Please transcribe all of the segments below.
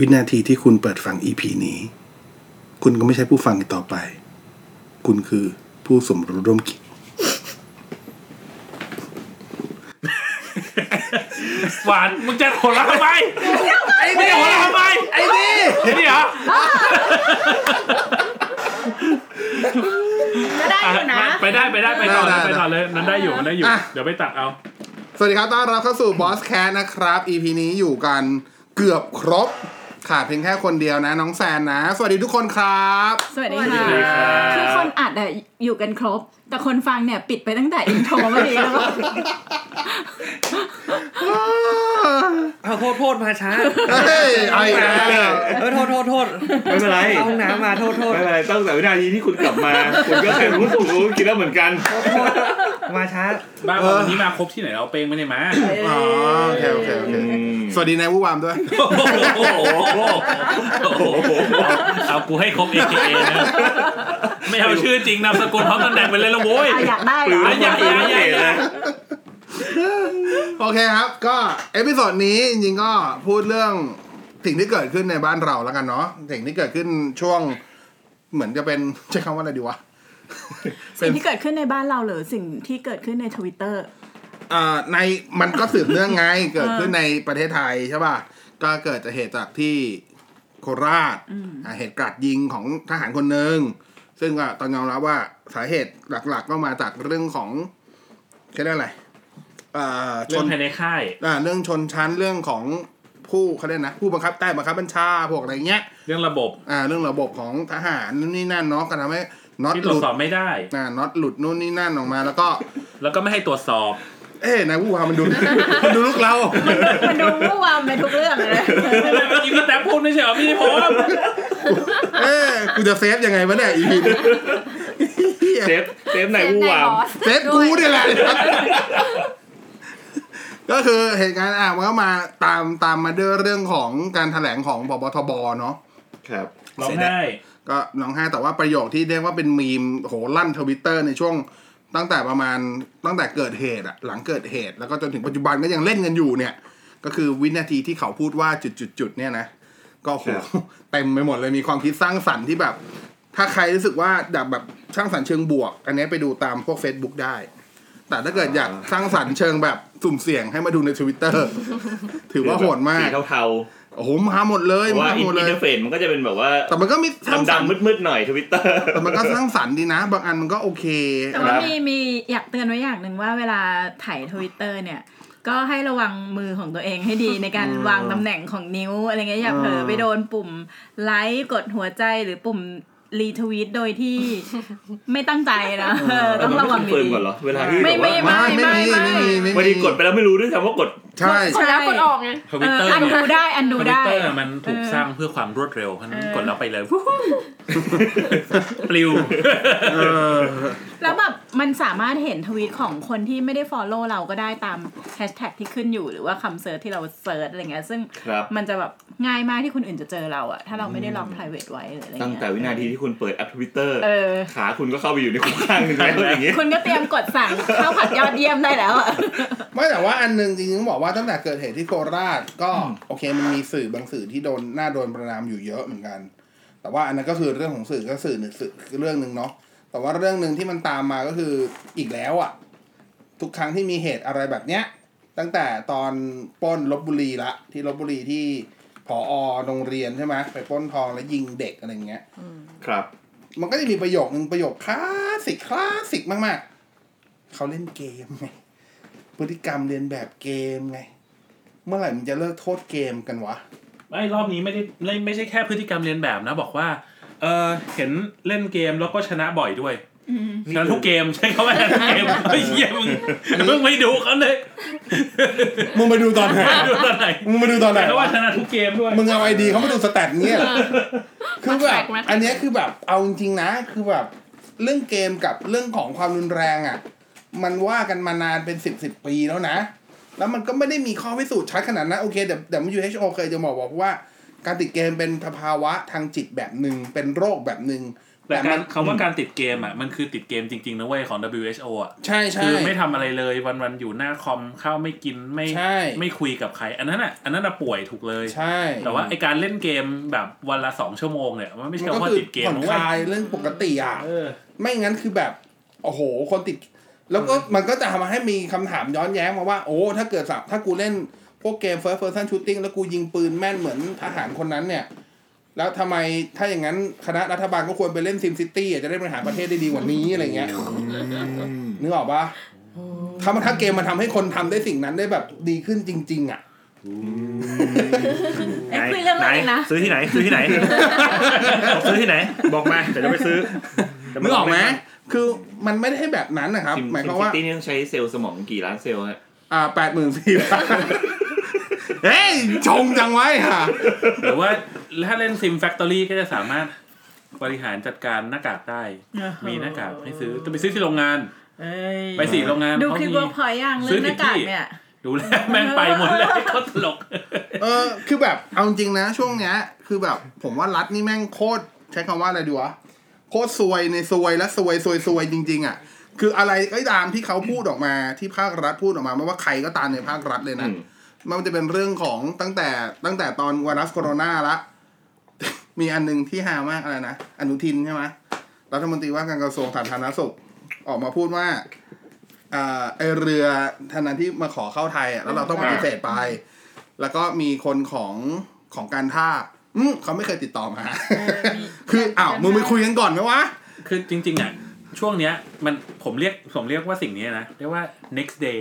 วินาทีที่คุณเปิดฟัง EP นี้ คุณก็ไม่ใช่ผู้ฟังอีกต่อไป คุณคือผู้สมรู้ร่วมคิดหวานมึงจะหัวเราะทำไมไอ้ไม่หัวเราะทำไมไอ้นี่นี่เหรอก็ได้อยู่นะ ไปได้ไปได้ไปต่อเลยได้ได้ไปต่อเลยนั้นได้อยู่มันได้อยู่อะเดี๋ยวไปตัดเอา สวัสดีครับต้อนรับเข้าสู่บอสแค t นะครับ EP นี้อยู่กันเกือบครบ ขาดเพียงแค่คนเดียวนะ น้องแซนนะ สวัสดีทุกคนครับ สวัสดีสวัสดีครัค่ะบคือคนอัดอะอยู่กันครบ แต่คนฟังเนี่ยปิดไปตั้งแต่อินโทรเมื่อกี้แล้วก็เอาโทษโทษมาช้าเฮ้ยไอ้นะเออโทษโทษโทษไม่เป็นไรเข้าห้องน้ำมาโทษโทษไม่เป็นไรตั้งแต่วินาทีที่คุณกลับมาคุณก็เคยรู้สึกรู้คิดแล้วเหมือนกันมาช้าบ้านเราวันนี้มาครบที่ไหนเราเป้งไม่ได้มาอ๋อโอเคโอเคโอเคสวัสดีนายวู่วามด้วยโอ้โหโอ้โหเอากูให้ครบ AKA นะไม่เอาชื่อจริงนามสกุลพร้อมตำแหน่งไปเลยละโว้ยอะอยากได้เหรออะอยากได้อยากได้โอเคครับ ก็ episode นี้จริงๆก็พูดเรื่องสิ่งที่เกิดขึ้นในบ้านเราแล้วกันเนาะสิ่งที่เกิดขึ้นช่วง เหมือนจะเป็นใช้คำว่าอะไรดีวะ สิ่งที่เกิดขึ้นในบ้านเราหรือสิ่งที่เกิดขึ้นในทวิตเตอร์อ่าในมันก็สืบเนื่องไงเกิดขึ้นในประเทศไทยใช่ป่ะก็เกิดจากเหตุจากที่โคราชอ่าเหตุกราดยิงของทหารคนหนึ่ง ซึ่งก็ต้องยอมรับว่าสาเหตุหลัก ๆ ก็มาจากเรื่องของแค่ได้อะไรอ่าชเรื่องนภายในค่ายอ่าเรื่องชนชั้นเรื่องของผู้เขาเรียกนะผู้บังคับใต้บังคับบัญชาพวกอะไรเงี้ย เรื่องระบบอ่าเรื่องระบบของทหารนู่นนี่นั่นเนาะก็ทำให้น็อตที่หตรวลุจดสอบไม่ได้อ่าน็อตหลุดนู่นนี่นั่นออกมาแล้วก็ แล้วก็ไม่ให้ตรวจสอบ เอ๊ะนายผู้วามันดูมันดูลูกเรา มันดูวุ่นวามไปทุกเรื่องเลยเมื่อกี้พี่แท็บพูดไม่ใช่เหรอพี่พร้อม เอ๊ะกูจะเซฟยังไงวะเนี่ยอีพีเซฟเซฟในวูวามเซฟกูเนี่ยแหละก็คือเหตุการณ์อะมันก็มาตามตามมาด้วยเรื่องของการแถลงของพบทบเนาะครับร้องไห้ก็น้องห้าแต่ว่าประโยคที่เรียกว่าเป็นมีมโหลั่นทวิตเตอร์ในช่วงตั้งแต่ประมาณตั้งแต่เกิดเหตุอะหลังเกิดเหตุ แล้วก็จนถึงปัจจุบันก็ยังเล่นกันอยู่เนี่ย ก็คือวินาทีที่เขาพูดว่าจุดจุดจุดๆๆเนี่ยนะ ก็โหครับเต็มไปหมดเลยมีความคิดสร้างสรรค์ที่แบบ ถ้าใครรู้สึกว่าอยากแบบสร้างสรรค์เชิงบวก อันนี้ไปดูตามพวก Facebook ได้ แต่ถ้าเกิดอยากสร้างสรรค์เชิงแบบสุ่มเสี่ยงให้มาดูในทวิตเตอร์ถือว่าโหดมากสีเทาโอ้โหมาหมดเลย มาหมดเลยเพราะว่า interface มันก็จะเป็นแบบว่า แต่มันก็มีสร้างสรรค์ดำๆมืดๆหน่อยทวิตเตอร์แต่มันก็สร้างสรรค์ดีนะ บางอันมันก็โอเคแต่ว่ามีมีอยากเตือนไว้อย่างหนึ่งว่าเวลาถ่ายทวิตเตอร์เนี่ย ก็ให้ระวังมือของตัวเองให้ดีในการอืมวางตำแหน่งของนิ้วอะไรเงี้ยอย่าเผลอไปโดนปุ่มไลค์กดหัวใจหรือปุ่มretweet โดยที่ไม่ตั้งใจนะเออต้องระวัง firm ดีก่อนเหรอเวลาที่ไม่แบบว่าไม่ไม่ไม่มีไม่มีไม่บางมีทีกดไปแล้วไม่รู้ด้วยซ้ำว่ากดใช่ๆ ใช่แล้วกดออกไงทวิตเตอร์อันเนี่ยดูได้อันทดูวิตได้เตอร์มันถูกสร้างเพื่อความรวดเร็วเพราะฉะนั้นเออกดแล้วไปเลยปลิวเออแล้วแบบมันสามารถเห็นทวีตของคนที่ไม่ได้ follow เราก็ได้ตามแฮชแท็กที่ขึ้นอยู่หรือว่าคำ search ที่เรา search อะไรเงี้ยซึ่งครับมันจะแบบง่ายมากที่คนอื่นจะเจอเราอะถ้าเราไม่ได้ล็อก private ไว้หรืออะไรตั้งเงี้ยแต่วินาทีที่คุณเปิดแอปทวิตเตอร์เออขาคุณก็เข้าไปอยู่ในคุกข้างหนึ่งแล้วอย่างงี้คุณก็เตรียมกดสั่งข้าวผัดยอดเยี่ยมได้แล้วอะ ไม่แต่ว่าอันหนึงจริงๆต้องบอกว่าตั้งแต่เกิดเหตุที่โคราชก็โอเคมันมีสื่อบางสื่อที่โดนหน้าโดนประนามอยู่เยอะเหมือนกัน แต่ว่าอันนั้นก็คือเรื่องของสื่อก็สื่อหนึ่งสื่อเรื่องหนึ่งเนาะแต่ว่าเรื่องหนึ่งที่มันตามมาก็คืออีกแล้วอะทุกครั้งที่มีเหตุอะไรแบบเนี้ย ตั้งแต่ตอนปล้นลบบุรีละ ที่ลบบุรีที่ผอโรงเรียนใช่ไหมไปปล้นทองแล้วยิงเด็กอะไรเงี้ยครับ มันก็จะมีประโยคนึงประโยคคลาสสิกคลาสสิกมากๆเขาเล่นเกมไง พฤติกรรมเรียนแบบเกมไง เมื่อไหร่มันจะเลิกโทษเกมกันวะไม่รอบนี้ไม่ได้ไม่ไม่ใช่แค่พฤติกรรมเรียนแบบนะ บอกว่า เออเห็นเล่นเกมแล้วก็ชนะบ่อยด้วยชนะทุกเกมใช่เขาว่าชนะทุกเกมเฮ้ยเหี้ยมึงมึงไม่ดูเขาเลยมึงไปดูตอนไหนดูตอนไหนมึงมาดูตอนไหนแต่ว่าวะชนะทุกเกมด้วยมึงเอา ID เขามาดู stat เงี้ยเหรอคือแบบแท็กไหมอันเนี้ยคือแบบเอาจริงๆนะคือแบบเรื่องเกมกับเรื่องของความรุนแรงอะ มันว่ากันมานานเป็นสิบสิบปีแล้วนะ แล้วมันก็ไม่ได้มีข้อพิสูจน์ชัดขนาดนั้นโอเคแต่แต่ WHO เคยจะบอกบอกว่า การติดเกมเป็นภาวะทางจิตแบบหนึ่งเป็นโรคแบบหนึ่งแต่แต่มัการนคำว่าการติดเกมอะมันคือติดเกมจริงๆนะเว้ยของ WHO อะใช่ใช่คือไม่ทำอะไรเลยวันๆอยู่หน้าคอมข้าวไม่กินไม่ใช่ไม่คุยกับใคร อันนั้นอะอันนั้นอะป่วยถูกเลยใช่ แต่ว่าไอการเล่นเกมแบบวันละสองชั่วโมงเนี่ยมันไม่มัใช่นก็ว่าคือติดเกมผ่อนนะคเว้ยลายเรื่องปกติอะเออไม่งั้นคือแบบโอ้โหคนติด แล้วก็มันก็จะทำให้มีคำถามย้อนแย้งมาว่า โอ้ ถ้าเกิดสับถ้ากูเล่นพวกเกม first person shooting แล้วกูยิงปืนแม่นเหมือนทหารคนนั้นเนี่ย แล้วทำไมถ้าอย่างนั้นคณะรัฐบาลก็ควรไปเล่น SimCity จะได้บริหารประเทศได้ดีกว่านี้อะไรเงี้ยนึกออกปะถ้ามันถ้าเกมมันทำให้คนทำได้สิ่งนั้นได้แบบดีขึ้นจริง ๆ อะเอ้ยคุยเรื่องอะไรนะซื้อที่ไหน ซื้อที่ไหน บอกซื้อที่ไหน บอกมาเดี๋ยวจะไปซื้อแต่นึกออกไหม คือมันไม่ได้ให้แบบนั้นนะครับซิมหมายซิความมว่าซิตี้นี่ต้องใช้เซลล์สมองกี่ล้านเซลล์ฮะอ่าแปดหมื่นสี่เฮ้ยชงจังไว้ค่ะหรือว่าถ้าเล่น Sim Factory ก็จะสามารถบริหารจัดการหน้ากากได้ มีหน้ากากให้ซื้อต้องไปซื้อที่โรงงานเอ้ยไปสี่โรงงานดูเขาคลิปมีเวิร์กพอยยังซื้เรื่อองหน้ากากที่เนี่ยดูแลแม่งไปหมดเลยเขาตลก เออ คือแบบ เอาจริงๆนะ ช่วงเนี้ย คือแบบ ผมว่ารัฐนี่แม่งโคตร ใช้คำว่าอะไรดีวะ โคตรซวยในซวยและซวยซวยซวยจริง ๆ อะ คืออะไรก็ตามที่เขาพูดออกมาที่ภาครัฐพูดออกมาไม่ว่าใครก็ตามในภาครัฐเลยนะอืมมันจะเป็นเรื่องของตั้งแต่ตั้งแต่ตอนไวรัสโคโรนาละ มีอันหนึงที่ฮามากอะไรนะอนุทินใช่ไหมรัฐมนตรีว่าการกระทรวงสาธารณสุขออกมาพูดว่าอ่าไอเรือท่านั้นที่มาขอเข้าไทยอะแล้วเราต้องปฏิเสธไป แล้วก็มีคนของของการท่า อืมเขาไม่เคยติดต่อมามีคืออ้าวมึงไปคุยกันก่อนไหมวะ คือจริงๆอะช่วงเนี้ย มันผมเรียกผมเรียกว่าสิ่งนี้นะเรียกว่า next day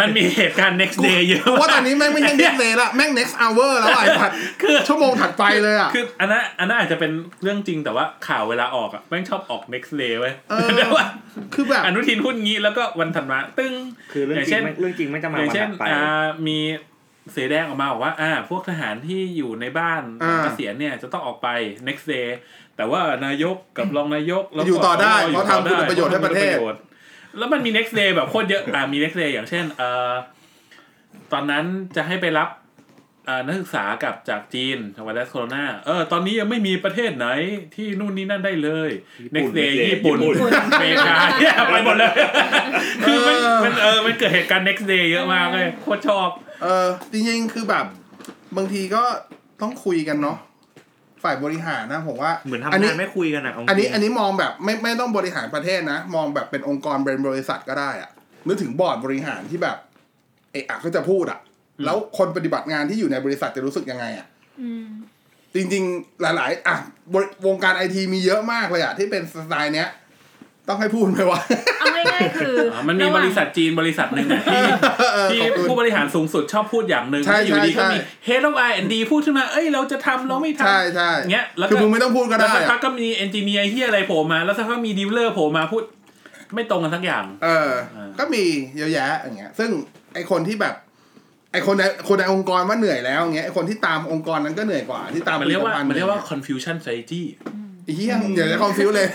มันมีเหตุการณ์ next day เยอะเพราะว่าตอนนี้แม่งไม่ใช่ next day ละแม่ง next hour แล้วไอ้ผัดคือชั่วโมงถัดไปเลยอะคืออันนั้นอันนั้นอาจจะเป็นเรื่องจริงแต่ว่าข่าวเวลาออกอะแม่งชอบออก next day ไว้ยเออแต่ว่าคือแบบอนุทินพูดงี้แล้วก็วันถัดมาตึ้งคือเรื่องอย่างจเช่ริงนไม่เรื่องจริงไม่จะมาอย่างวันเช่นถัดไปอ่ามี เสอแดงออกมาบอกว่า อ่า พวกทหารที่อยู่ในบ้านอ่าเกษียณเนี่ยจะต้องออกไป next day แต่ว่านายกกับรองนายกแล้วก็อยู่ต่อได้สวเพราะทำคุณประโยชน์ให้ประเทศพาทำคุณประโยชน์แล้วมันมี next day แบบโคตรเยอะอ่ามี next day อย่างเช่น เอ่อ ตอนนั้นจะให้ไปรับอ่านักศึกษากลับจากจีนไวรัสโคโรนาเออตอนนี้ยังไม่มีประเทศไหนที่นู่นนี่นั่นได้เลย next day ญี่ปุ่นอเมริกาเนี่ยไปหมดเลย คือมันมันเออมันเกิดเหตุการณ์ next day เยอะมากเลยโคตรชอบ เออจริงๆคือแบบบางทีก็ต้องคุยกันเนาะฝ่ายบริหารนะผมว่าเหมือนทำอันนี้งานไม่คุยกันอะเาจริงอันนี้อันนี้มองแบบไม่ไม่ต้องบริหารประเทศนะ มองแบบเป็นองค์กรเป็นบริษัทก็ได้อะนึกถึงบอร์ดบริหารที่แบบเอะอะก็จะพูดอะแล้วคนปฏิบัติงานที่อยู่ในบริษัทจะรู้สึกยังไงอะอืมจริง ๆ หลาย ๆ อะบริวงการไอทีมีเยอะมากเลยอะที่เป็นสไตล์เนี้ย ต้องให้พูดไหมวะ เอาง่ายๆคืออ๋อมันมีบริษัทจีนบริษัทหนึ่งอะที่ที่ขอบคุณผู้บริหารสูงสุดชอบพูดอย่างหนึ่งใช่แล้วอยู่ดีใช่ก็มีใช่ Head of R&D พูดขึ้นมา เอ้ยเราจะทำเราไม่ทำใช่ใช่เงี้ยแล้วคือก็มึงไม่ต้องพูดก็แล้วได้สักพัอะกก็มี engineer ที่อะไรโผล่มา แล้วสักพักมี dealer โผล่มาพูด ไม่ตรงกันทั้งอย่าง เออ ก็มีเยอะแยะอย่างเงี้ย ซึ่งไอคนที่แบบ ไอคนในคนในองค์กรว่าเหนื่อยแล้วอย่างเงี้ยไอคนที่ตามองค์กรนั้นก็เหนื่อยกว่าที่ตามมันเรียกว่าผลิตภัณฑ์มันเรียกว่า confusion strategy ไอ้เหี้ยอย่าจะคอนฟิวเลย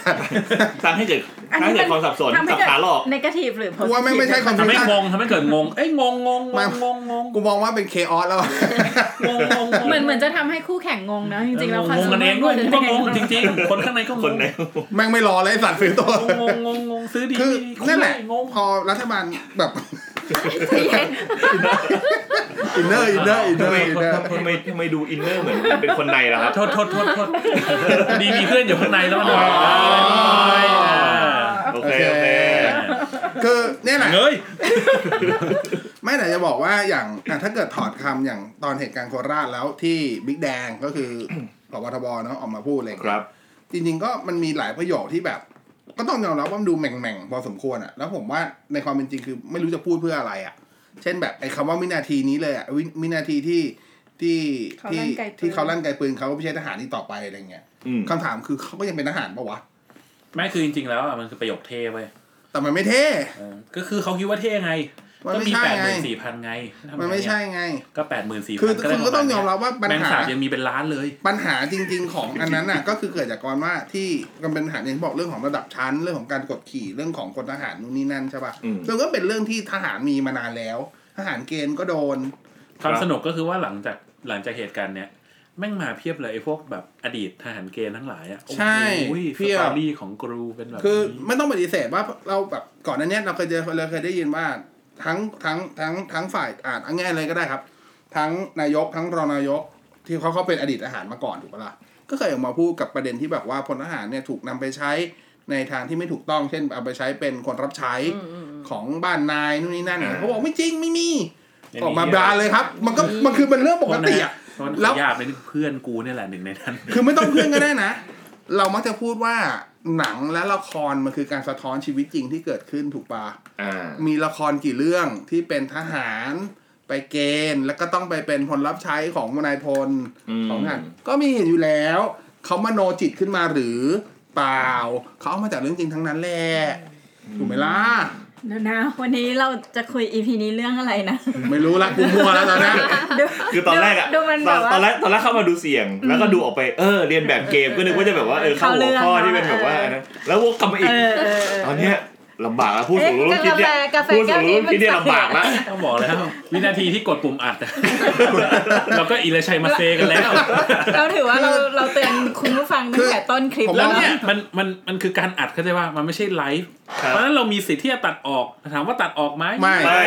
สร้างให้เกิดอันสร้างนี้ให้เกิดความสับสนทำให้สับเกิดขาหลอกนกาทีฟหรือกูว่าไม่ไม่ใช่ positive ความทำให้งงทำให้เกิดงง เอ้ยงงงงไม่งงงงกูมองว่าเป็นเคออสแล้วอะงงงงเหมือนเหมือนจะทำให้คู่แข่งงงนะจริงๆแล้วงงกันเองด้วยกูก็งงจริงๆ คนข้างในก็งคนงในแม่งไม่รอเลยไอ้สัตว์ซื้อตัวงงงงงงซื้อดีคือดีนั่นแหละงงพอรัฐบาลแบบ ใจเย็นอินเนอร์อินเนอร์อินเนอทำไม inner ทำไมทำไมดู inner เหมือนเป็นคนในล่ะครับ โทษโทษโทษโทษดีมีเพื่อนอยู่ข้างในแล้วมันหน่อยโอเคโอเคคือเนี่ยแหละ เงยไม่แต่จะบอกว่าอย่างอะถ้าเกิดถอดคำอย่างตอนเหตุการณ์โคราชแล้วที่บิ๊กแดงก็คือผบทบเนาะออกมาพูดอะไรอย่างคเงี้ยรับ จริงๆก็มันมีหลายประโยคที่แบบ ก็ต้องยอมรับว่ามันดูแหม่งๆพอสมควรอะแล้วผมว่าในความเป็นจริงคือไม่รู้จะพูดเพื่ออะไรอะเช่นแบบไอ้คำว่าวินาทีนี้เลยอะวิวินาทีที่ที่ที่ที่เขาลั่นไกลปืนเขาก็ไม่ใช่ทหารที่ต่อไปอะไรเงี้ยอืมคำถามคือเขาก็ยังเป็นทหารปะวะ ไม่คือจริงๆแล้วอะมันคือประโยคเท่เว้ยแต่มันไม่เท่ เออก็คือเขาคิดว่าเท่ไง มันก็ไม่มีใช่แปดหไงมื่นสี่พันไงทำงมันไม่ใช่ไง ก็แปดหมื่นสี่พันคือคือก็ต้องยอมรับว่าปัญแมงหาสาบยังมีเป็นล้านเลย ปัญหาจริง ๆ ของอันนั้นน่ะ ก็คือเกิดจากกรว่าที่มันเป็นปัญหาอย่างที่บอกเรื่องของระดับชั้นเรื่องของการกดขี่เรื่องของคนทหารนู่นนี่นั่นใช่ป่ะอืมซึ่งก็เป็นเรื่องที่ทหารมีมานานแล้ว ทหารเกณฑ์ก็โดนความสนุกก็คือว่าหลังจากหลังจากเหตุการณ์เนี้ยแม่งมาเพียบเลยไอ้พวกแบบอดีตทหารเกณฑ์ทั้งหลายอะใช่โอ้ยเพีสยบตอรี่ของกรูเป็นแบบคือนี้ไม่ต้องปฏิเสธว่าเราแบบก่อนหน้านี้เราเคยเจอเราเคยได้ยินว่า ทั้งทั้งทั้งทั้งฝ่ายอ่านเอาง่ายเลยก็ได้ครับ ทั้งนายกทั้งรองนายกที่เขาเขาเป็นอดีตทหารมาก่อนถูกปะล่ะก็เคยออกมาพูดกับประเด็นที่แบบว่าพลทหารเนี่ยถูกนำไปใช้ในทางที่ไม่ถูกต้อง เช่นเอาไปใช้เป็นคนรับใช้ของบ้านนายนู่นนี่นั่นเขาบอกไม่จริงไม่มี ออกมาบานเลยครับ มันก็มันคือเป็นเรื่องปกติอะเพราะมันแล้ขาวยากเป็นเพื่อนกูเนี่ยแหละหนึ่งในนั้น คือไม่ต้องเพื่อนก็ได้นะ เรามักจะพูดว่าหนังและละครมันคือการสะท้อนชีวิตจริงที่เกิดขึ้นถูกปะอ่ามีละครกี่เรื่องที่เป็นทหารไปเกณฑ์ แล้วก็ต้องไปเป็นพลรับใช้ของนายพลอืมของทหารก็มีเห็นอยู่แล้วเขามโนจิตขึ้นมาหรือเปล่าเขาเอามาจากเรื่องจริงทั้งนั้นแหละถูกไหมล่ะ เดี๋ยวนะวันนี้เราจะคุยอีพีนี้เรื่องอะไรนะ ไม่รู้ละกูมั่วแล้วตอนเนี้ยดูคือตอนแรกอะดูมันตแบอนบว่าตอนแรกตอนแรกเข้ามาดูเสียง แล้วก็ดูออกไปเออเรียนแบบเกมก็นึกว่าจะแบบว่าเออเข้าหัวข้อที่เป็นแบบว่าอันนั้นแล้ววกกลับมาอีกเออเออเออตอนเนี้ยลำบากแล้วพูดสู่รุ่นคิดเนี่ยเอ๊ะกาแฟพูดกาสู่แฟรุ่นคิดเนี่ยแก้วนี้มันลำบากแล้วต้องบอกแล้ววินาทีที่กดปุ่มอัดอะเราก็อิเลชัยมาเซกันแล้วเราถือว่าเราเราเตือนคุณผู้ฟังตั้งแต่ต้นคลิปผมแล้แล้ววเนี่ยมันมันมันคือการอัดเข้าใจว่ามันไม่ใช่ไลฟ์ครับ เพราะฉะนั้นเรามีสิทธิ์ที่จะตัดออกถามว่าตัดออกไหมไม่ไม่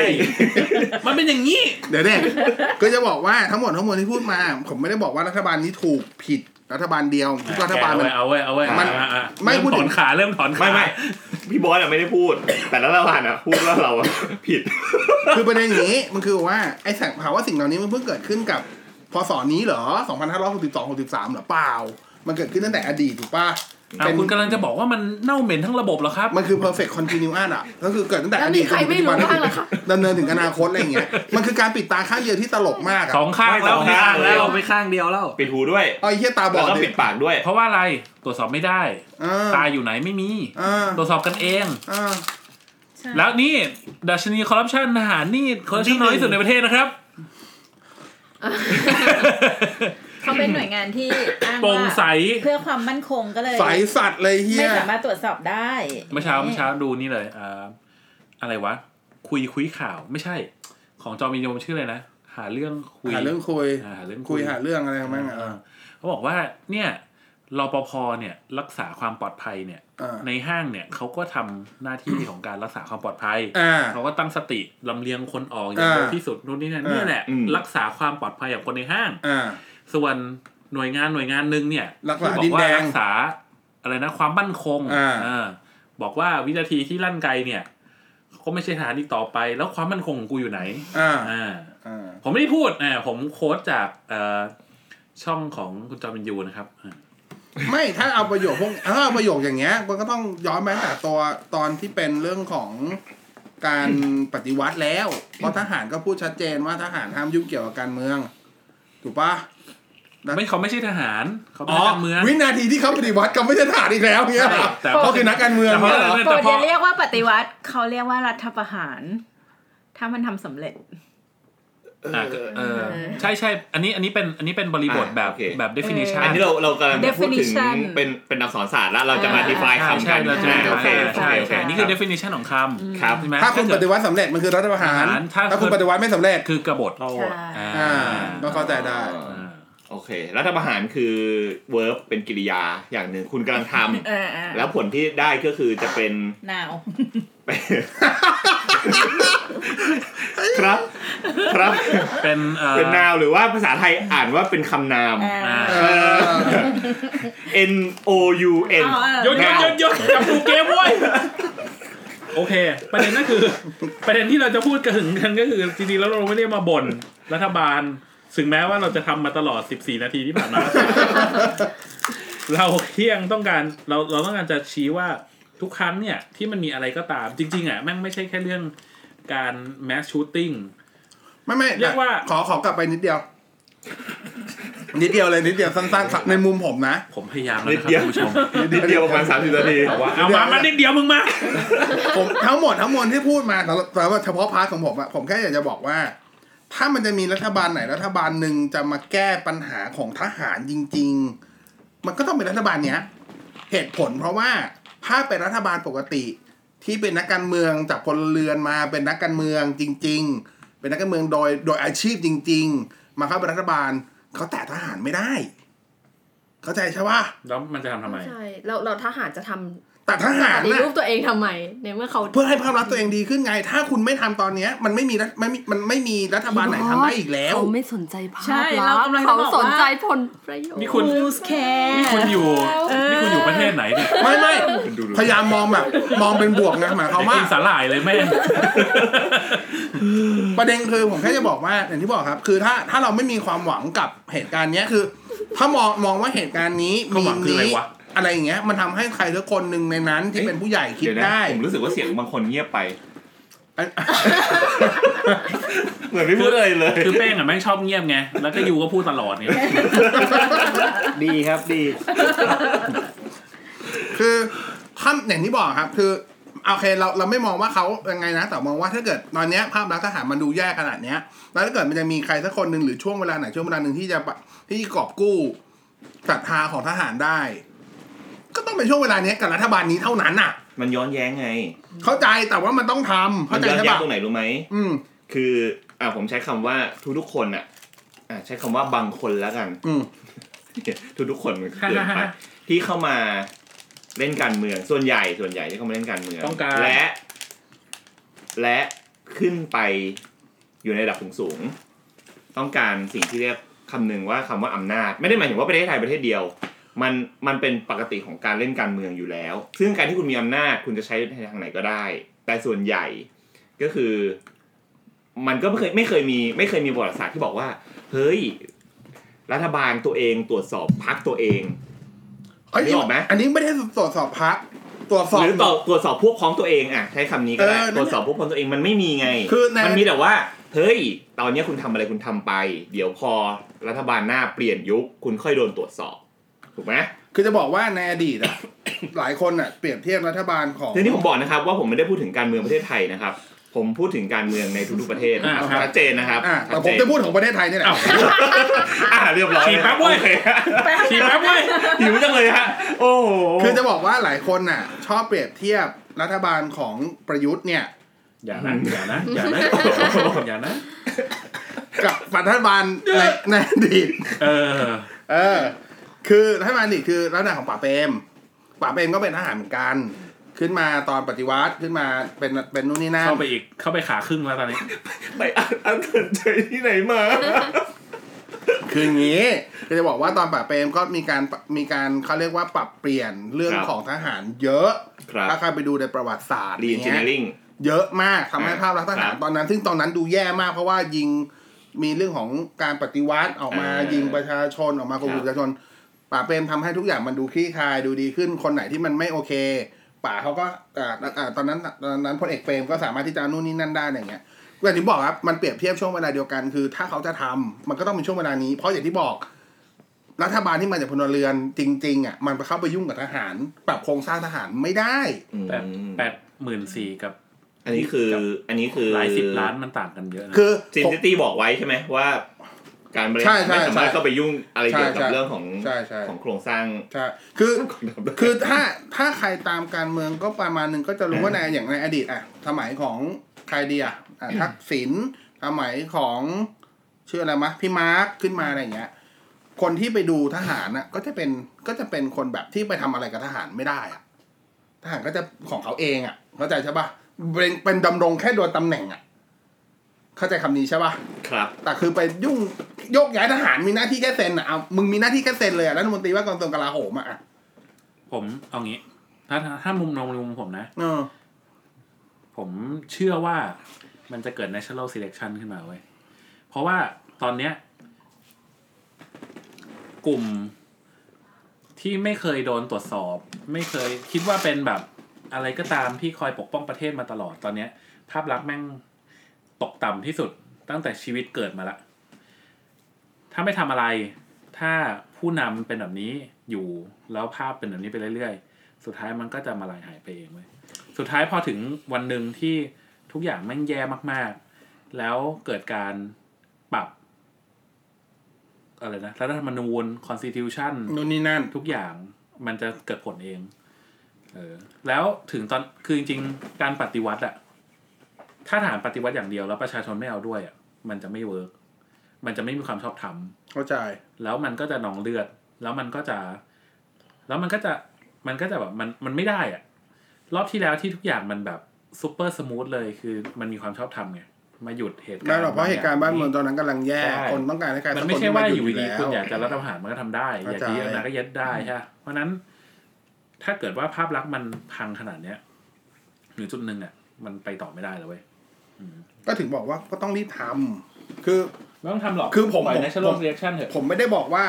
มันเป็นอย่างนี้ เดี๋ยวเนี่ยก็จะบอกว่าทั้งหมดทั้งมวลที่พูดมา ผมไม่ได้บอกว่ารัฐบาลนี้ถูกผิดรัฐบาลเดียวทุกรัฐบาลมันเอาไว้เอาไว้เอามันไว้อะอะไม่เริ่พูดถถึองนขาเริ่มถอนขาไม่ไม่พี่บอสอะไม่ได้พูด แต่รัฐบาลอะพูดว่าเราอะผิด คือประเด็นอย่างนี้มันคือว่าไอ้แสงภาวะสิ่งเหล่านี้มันเพิ่งเกิดขึ้นกับพศนี้เหรอ 2562 63เหรอเปล่า มันเกิดขึ้นตั้งแต่อดีตถูกป่ะอะเป็นคุณกำลังจะบอกว่ามันเน่าเหม็นทั้งระบบเหรอครับ มันคือ perfect continuous อะ ก็คือเกิดตั้งแต่แล้อวดีมีตใครไม่รู้บ้างเหรอคะ ดำเนินถึงอนาคตอะไรอย่างเงี้ย มันคือการปิดตาข้างเดียวที่ตลกมากอะสองข้างไม่แล้วสองข้างแล้วเราไปข้างเดียวแล้ว ปิดหูด้วย เอาไอ้เหี้ยตาบแล้อวดก็ดิปิดปากด้วย เพราะว่าอะไรตรวจสอบไม่ได้ อ่าตายอยู่ไหนไม่มี อ่าตรวจสอบกันเอง อ่าแล้วนี่ดัชนีคอร์รัปชันทหารนี่คอร์รัปชันน้อยที่สุดในประเทศนะครับ งานที่อ้างโปร่งว่าใสเพื่อความมั่นคงก็เลยใสสัตว์เลยเฮีไม่ยสามารถตรวจสอบได้เมื่อเช้าเมื่อเช้าดูนี่เลยอ่าอะไรวะ คุยคุยข่าวไม่ใช่ ของจอมินโยมชื่ออะไรนะ หาเรื่องคุย หาเรื่องคุยอ่าหาเรื่องคุยหาเรื่องอะไรของแม่งอะอ่าเขาบอกว่าเนี่ยรปภเนี่ยรักษาความปลอดภัยเนี่ย อ่า ในห้างเนี่ยเขาก็ทำหน้าที่ ของการรักษาความปลอดภัย อ่า เขาก็ตั้งสติลำเลียงคนออกอย่างเร็วอ่าที่สุดนู่นนี่นั่นอ่านี่แหละ อืม รักษาความปลอดภัยของคนในห้าง อ่า ส่วน หน่วยงานหน่วยงานหนึ่งเนี่ยรักษาที่บอกว่าดินแดงรักษาอะไรนะความมั่นคงอ่าเออบอกว่าวินาทีที่ลั่นไกเนี่ยก็ไม่ใช่ทหารอีกต่อไป แล้วความมั่นคงของกูอยู่ไหน อ่าอ่าอ่าผมไม่ได้พูดอ่าผมโค้ดจากเอ่อช่องของคุณจอมินยูนะครับอ่าไม่ถ้าเอาประโยคพวกถ้าเอาประโยคอย่างเงี้ย มันก็ต้องย้อนไปตั้งแต่ตัวตอนที่เป็นเรื่องของการปฏิวัติแล้ว เพราะทหารก็พูดชัดเจนว่าทหารห้ามยุ่งเกี่ยวกับการเมือง ถูกปะ ไม่เขาไม่ใช่ทหารเขาเป็นอ๋อนักการเมืองวินาทีที่เขาปฏิวัติเขาไม่ใช่ทหารอีกแล้วเงี้ยเหรอแต่เขาคือนักการเมืองแต่เพราะเงี้ยเหรอโปรแต่ดพออย่าเรียกว่าปฏิวัติเขาเรียกว่ารัฐประหาร ถ้ามันทำสำเร็จอ่าเออใช่ใช่ อันนี้อันนี้เป็นอันนี้เป็นบริบทอ่าแบบโอเคแบบ definition อันนี้เราเรากำลังจะพูดถึง Definition เป็นเป็นอักษรศาสตร์แล้วเราจะมาอ่า define ใช่คำใช่กันเราจะอ่าโอเคใช่โอเคใช่โอเคนี่คือ definition ของคครับำใช่ไหมถ้าคุณปฏิวัติสำเร็จมันคือรัฐประหาร ถ้าถ้าคุณปฏิวัติไม่สำเร็จคือกบฏเราใช่อ่าอ่าก็เข้าใจได้อ่า โอเค รัฐประหารคือ verb เป็นกริยาอย่างหนึ่งคุณกำลังทเออเออำแล้วผลที่ได้ก็คือจะเป็นหนาวครับ ครับเป็นเอ่อเป็นนาวหรือว่าภาษาไทยอ่านว่าเป็นคำนามอ่าเออ N O U N อ๋อหยศยศยศยศจับดูเกมเว้ยโอเค ประเด็นนั่นคือ ประเด็นที่เราจะพูดกันถึงกันก็คือจริงๆแล้วเราไม่ได้มาบ่นรัฐบาล ถึงแม้ว่าเราจะทำมาตลอด 14 นาทีที่ผ่านมา เราเที่ยงต้องการเราเราต้องการจะชี้ว่าทุกครั้งเนี่ยที่มันมีอะไรก็ตามจริง ๆอะแม่งไม่ใช่แค่เรื่องการ mass shooting ไม่ไม่เรียกว่าขอขอกลับไปนิดเดียว นิดเดียวเลยนิดเดียวสั้นๆในมุมผมนะผมพยายามแล้วนิดนะครับเดียวคุณผู้ชมนิดเดียวประมาณสามสิบนาทีบอกว่าเอามามานิดเดียวมึงมาผมทั้งหมดทั้งมวลที่พูดมาแต่แต่ว่าเฉพาะ part ของผมอะผมแค่อยากจะบอกว่า ถ้ามันจะมีรัฐบาลไหนรัฐบาลหนึ่งจะมาแก้ปัญหาของทหารจริง ๆ มันก็ต้องเป็นรัฐบาลเนี้ย เหตุผลเพราะว่าถ้าเป็นรัฐบาลปกติที่เป็นนักการเมืองจากพลเรือนมาเป็นนักการเมืองจริง ๆ เป็นนักการเมืองโดยโดยอาชีพจริง ๆ มาเข้าเป็นรัฐบาลเขาแตะทหารไม่ได้ เข้าใจใช่ป่ะแล้วมันจะทำทำไม ใช่เราเราทหารจะทำ แต่ทหารปฏิน่ะรูปตัวเองทำไมในเมื่อเขาเพื่อให้ภาพลักษณ์ตัวเองดีขึ้นไง ถ้าคุณไม่ทำตอนเนี้ย มันไม่มีรัฐไม่มีมันไม่มีรัฐบาลไหนทำได้อีกแล้วเขาไม่สนใจภาพใช่ลัเรากษกำลังณ์จะเขาบอกว่าสนใจผลประโยชน์นี่คุณ Who's care นี่คุณอยู่นี่คุณอยู่ประเทศไหนเนี่ยไม่ไม่ดูดูพยายามมองแบบมองเป็นบวกนะหมายความว่ากินสาหร่ายเลยแม่งประเด็นคือผมแค่จะบอกว่าอย่างที่บอกครับ คือถ้าถ้าเราไม่มีความหวังกับเหตุการณ์เนี้ยคือ ถ้ามองมองว่าเหตุการณ์นี้ความหวังคืออะไรนี้วะ อะไรอย่างเงี้ย มันทำให้ใครสักคนหนึ่งในนั้นที่เป็นผู้ใหญ่คิดเดี๋ยวนะได้ ผมรู้สึกว่าเสียงบางคนเงียบไปอันเหมือนไม่พูดอะไรเลย คือเป้งอะแม่งชอบเงียบไง แล้วก็ยูก็พูดตลอดเนี่ยดีครับดี คือถ้าอย่างที่บอกครับ คือโอเคเราเราไม่มองว่าเขายังไงนะ แต่มองว่าถ้าเกิดตอนเนี้ยภาพลักษณ์ทหารมันดูแย่ขนาดเนี้ย แล้วถ้าเกิดมันจะมีใครสักคนหนึ่งหรือช่วงเวลาไหนช่วงเวลาหนึ่งที่จะปะที่กอบกู้ศรัทธาของทหารได้ ก็ต้องเป็นช่วงเวลาเนี้ยกับรัฐบาลนี้เท่านั้นน่ะ มันย้อนแย้งไง เข้าใจแต่ว่ามันต้องทำมัเข้านใจย้อนใช่แย้งปะตรงไหนรู้ไหม อืม คืออ่าผมใช้คำว่าทุกๆคนอะอ่าใช้คำว่าบางคนแล้วกัน อืม ทุกๆคนมันเกินไป ที่เข้ามาเล่นการเมืองส่วนใหญ่ส่วนใหญ่ที่เข้ามาเล่นการเมืองต้องการ และ และขึ้นไปอยู่ในระดับสูงๆต้องการสิ่งที่เรียกคำหนึ่งว่าคำว่าอำนาจ ไม่ได้หมายถึงว่าประเทศไทยประเทศเดียว มันมันเป็นปกติของการเล่นการเมืองอยู่แล้ว ซึ่งการที่คุณมีอำนาจคุณจะใช้ในทางไหนก็ได้ แต่ส่วนใหญ่ก็คือ มันก็ไม่เคยไม่เคยมีไม่เคยมีประวัติศาสตร์ที่บอกว่า เฮ้ย รัฐบาลตัวเองตรวจสอบพักตัวเองเอ้ยนึกออกไหมอันนี้ไม่ได้ตรวจสอบพักตรวจสอบหรือตรวจตรวจสอบพวกพ้องตัวเองอะใช้คำนี้ก็ได้เออนั่นตรวจสอบพวกพ้องตัวเองมันไม่มีไงคือในมันมีแต่ว่าเฮ้ยตอนเนี้ยคุณทำอะไรคุณทำไป เดี๋ยวพอรัฐบาลหน้าเปลี่ยนยุคคุณค่อยโดนตรวจสอบ ถูกไหมคือจะบอกว่าในอดีตอะหลายคนอะเปรียบเทียบรัฐบาลของทีนี้ผมบอกนะครับ ว่าผมไม่ได้พูดถึงการเมืองประเทศไทยนะครับ ผมพูดถึงการเมืองในทุกๆประเทศนะครับอ่าครับชัดเจนนะครับอะชัแต่ดผเจมนจะพูดของประเทศไทยนี่แหละอ้าวอ่าเรียบร้อยฉีดแป๊บเว้ย โอคฉีดแป๊บเว้ยหิวจังเลยฮะโอ้โหคือจะบอกว่าหลายคนน่ะ ชอบเปรียบเทียบรัฐบาลของประยุทธ์เนี่ย อย่านะอย่านะอย่านะอย่านะ กับรัฐบาลในในอดีต เออ เออ คือรัฐบาลอดีตคือรัฐบาลของป่าเปรมป่าเปรมก็เป็นทหารเหมือนกัน ขึ้นมาตอนปฏิวัติขึ้นมาเป็นเป็นนู่นนี่นั่นเข้าไปอีกเข้าไปขาครึ่งแล้วตอนนี้ ไปอ่านอ่านสนใจที่ไหนมา คืออย่างนี้คือจะบอกว่าตอนป่าเปรมก็มีการมีการเขาเรียกว่าปรับเปลี่ยนเรื่องครับของทหารเยอะครับถ้าใครไปดูในประวัติศาสตร์รีออินย่างจิเงี้เนียยริงเยอะมากทำให้อ่าภาพลักษณ์ทหารครับตอนนั้น ซึ่งตอนนั้นดูแย่มากเพราะว่ายิงมีเรื่องของการปฏิวัติออกมาอ่ายิยิงประชาชนออกมาข่มครัขู่บประชาชน ป่าเปรมทำให้ทุกอย่างมันดูคลี่คลายดูดีขึ้นคนไหนที่มันไม่โอเค ป่าเขาก็อ่าอ่าตอนนั้นตอนนั้นพลเอกเปรมก็สามารถที่จะนู่นนี่นั่นได้อะไรเงี้ยอย่างที่บอกครับมันเปรียบเทียบช่วงเวลาเดียวกันคือ ถ้าเขาจะทำมันก็ต้องเป็นช่วงเวลานี้ เพราะอย่างที่บอก รัฐบาลที่มาจากพลเรือนจริง ๆ อะ มันไปเข้าไปยุ่งกับทหาร ปรับโครงสร้างทหารไม่ได้แปดแปดหมื่นสี่กับอันนี้คือ อันนี้คือหลายสิบล้านมันต่างกันเยอะนะคือซินซิตี้บอกไว้ใช่ไหมว่า การบริใช่หารใช่ไม่สามารถใช่เข้าไปยุ่งอะไรเกี่ยวกับใช่ใช่เรื่องของใช่ใช่ของโครงสร้างใช่คือของระบบคือถ้าถ้าใครตามการเมืองก็ประมาณหนึ่งก็จะรู้ว่าในอย่างในอดีตอะสมัยของใครดีอะอะทักษิณสมัยของชื่ออะไรมะพี่มาร์คขึ้นมาอะไรอย่างเงี้ย คนที่ไปดูทหารน่ะก็จะเป็นก็จะเป็นคนแบบที่ไปทำอะไรกับทหารไม่ได้อะทหารก็จะของเขาเองอะเข้าใจใช่ปะเป็นเป็นดำรงแค่โดยตำแหน่งอะ เข้าใจคำนี้ใช่ปะครับ แต่คือไปยุ่งโยกย้ายทหารมีหน้าที่แค่เซ็นอะเอามึงมีหน้าที่แค่เซ็นเลยอะรัฐมนตรีว่าการกระทรวงกลาโหมอะผมเอางี้ ถ้าถ้าถ้ามุมมองมุมผมนะเออผมเชื่อว่ามันจะเกิด natural selection ขึ้นมาเว้ยเพราะว่าตอนเนี้ย กลุ่มที่ไม่เคยโดนตรวจสอบ ไม่เคยคิดว่าเป็นแบบ อะไรก็ตามที่คอยปกป้องประเทศมาตลอดตอนเนี้ย ภาพลักษณ์แม่ง ตกต่ำที่สุดตั้งแต่ชีวิตเกิดมาละ ถ้าไม่ทำอะไร ถ้าผู้นำเป็นแบบนี้อยู่แล้วภาพเป็นแบบนี้ไปเรื่อยๆ สุดท้ายมันก็จะมาลายหายไปเองเว้ยสุดท้ายพอถึงวันหนึ่งที่ทุกอย่างแม่งแย่มากๆ แล้วเกิดการปรับอะไรนะรัฐธรรมนูญ constitution นู่นนี่นั่นทุกอย่างมันจะเกิดผลเอง เออ แล้วถึงตอนคือจริงๆ การปฏิวัติอะ ถ้าทหารปฏิวัติอย่างเดียวแล้วประชาชนไม่เอาด้วยอะมันจะไม่ work มันจะไม่มีความชอบธรรมเข้าใจ แล้วมันก็จะนองเลือด แล้วมันก็จะ แล้วมันก็จะมันก็จะแบบมันมันไม่ได้อะรอบที่แล้วที่ทุกอย่างมันแบบ super smooth เลยคือมันมีความชอบธรรมไงมาหยุดเหตุการณ์ไม่หรอกเพราะเหตุการณ์บ้านเมืองตอนนั้นกำลังแย่ใช่คนต้องการให้ใครมันสักไม่คนใช่ว่าที่อยู่ดีแล้วคุณอยากจะรัฐประหารมันก็ทำได้ อยากจะยึดอำนาจก็ยึดได้ใช่ปะเพราะฉะนั้น ถ้าเกิดว่าภาพลักษณ์มันพังขนาดเนี้ยหรือจุดหนึ่งเนี่ยมันไปต่อไม่ได้แล้วเว้ย ก็ถึงบอกว่าก็ต้องรีบทำคือไม่ต้องทำหรอกคือผมปล่อยผม natural reaction เถอะผมไม่ได้บอกว่า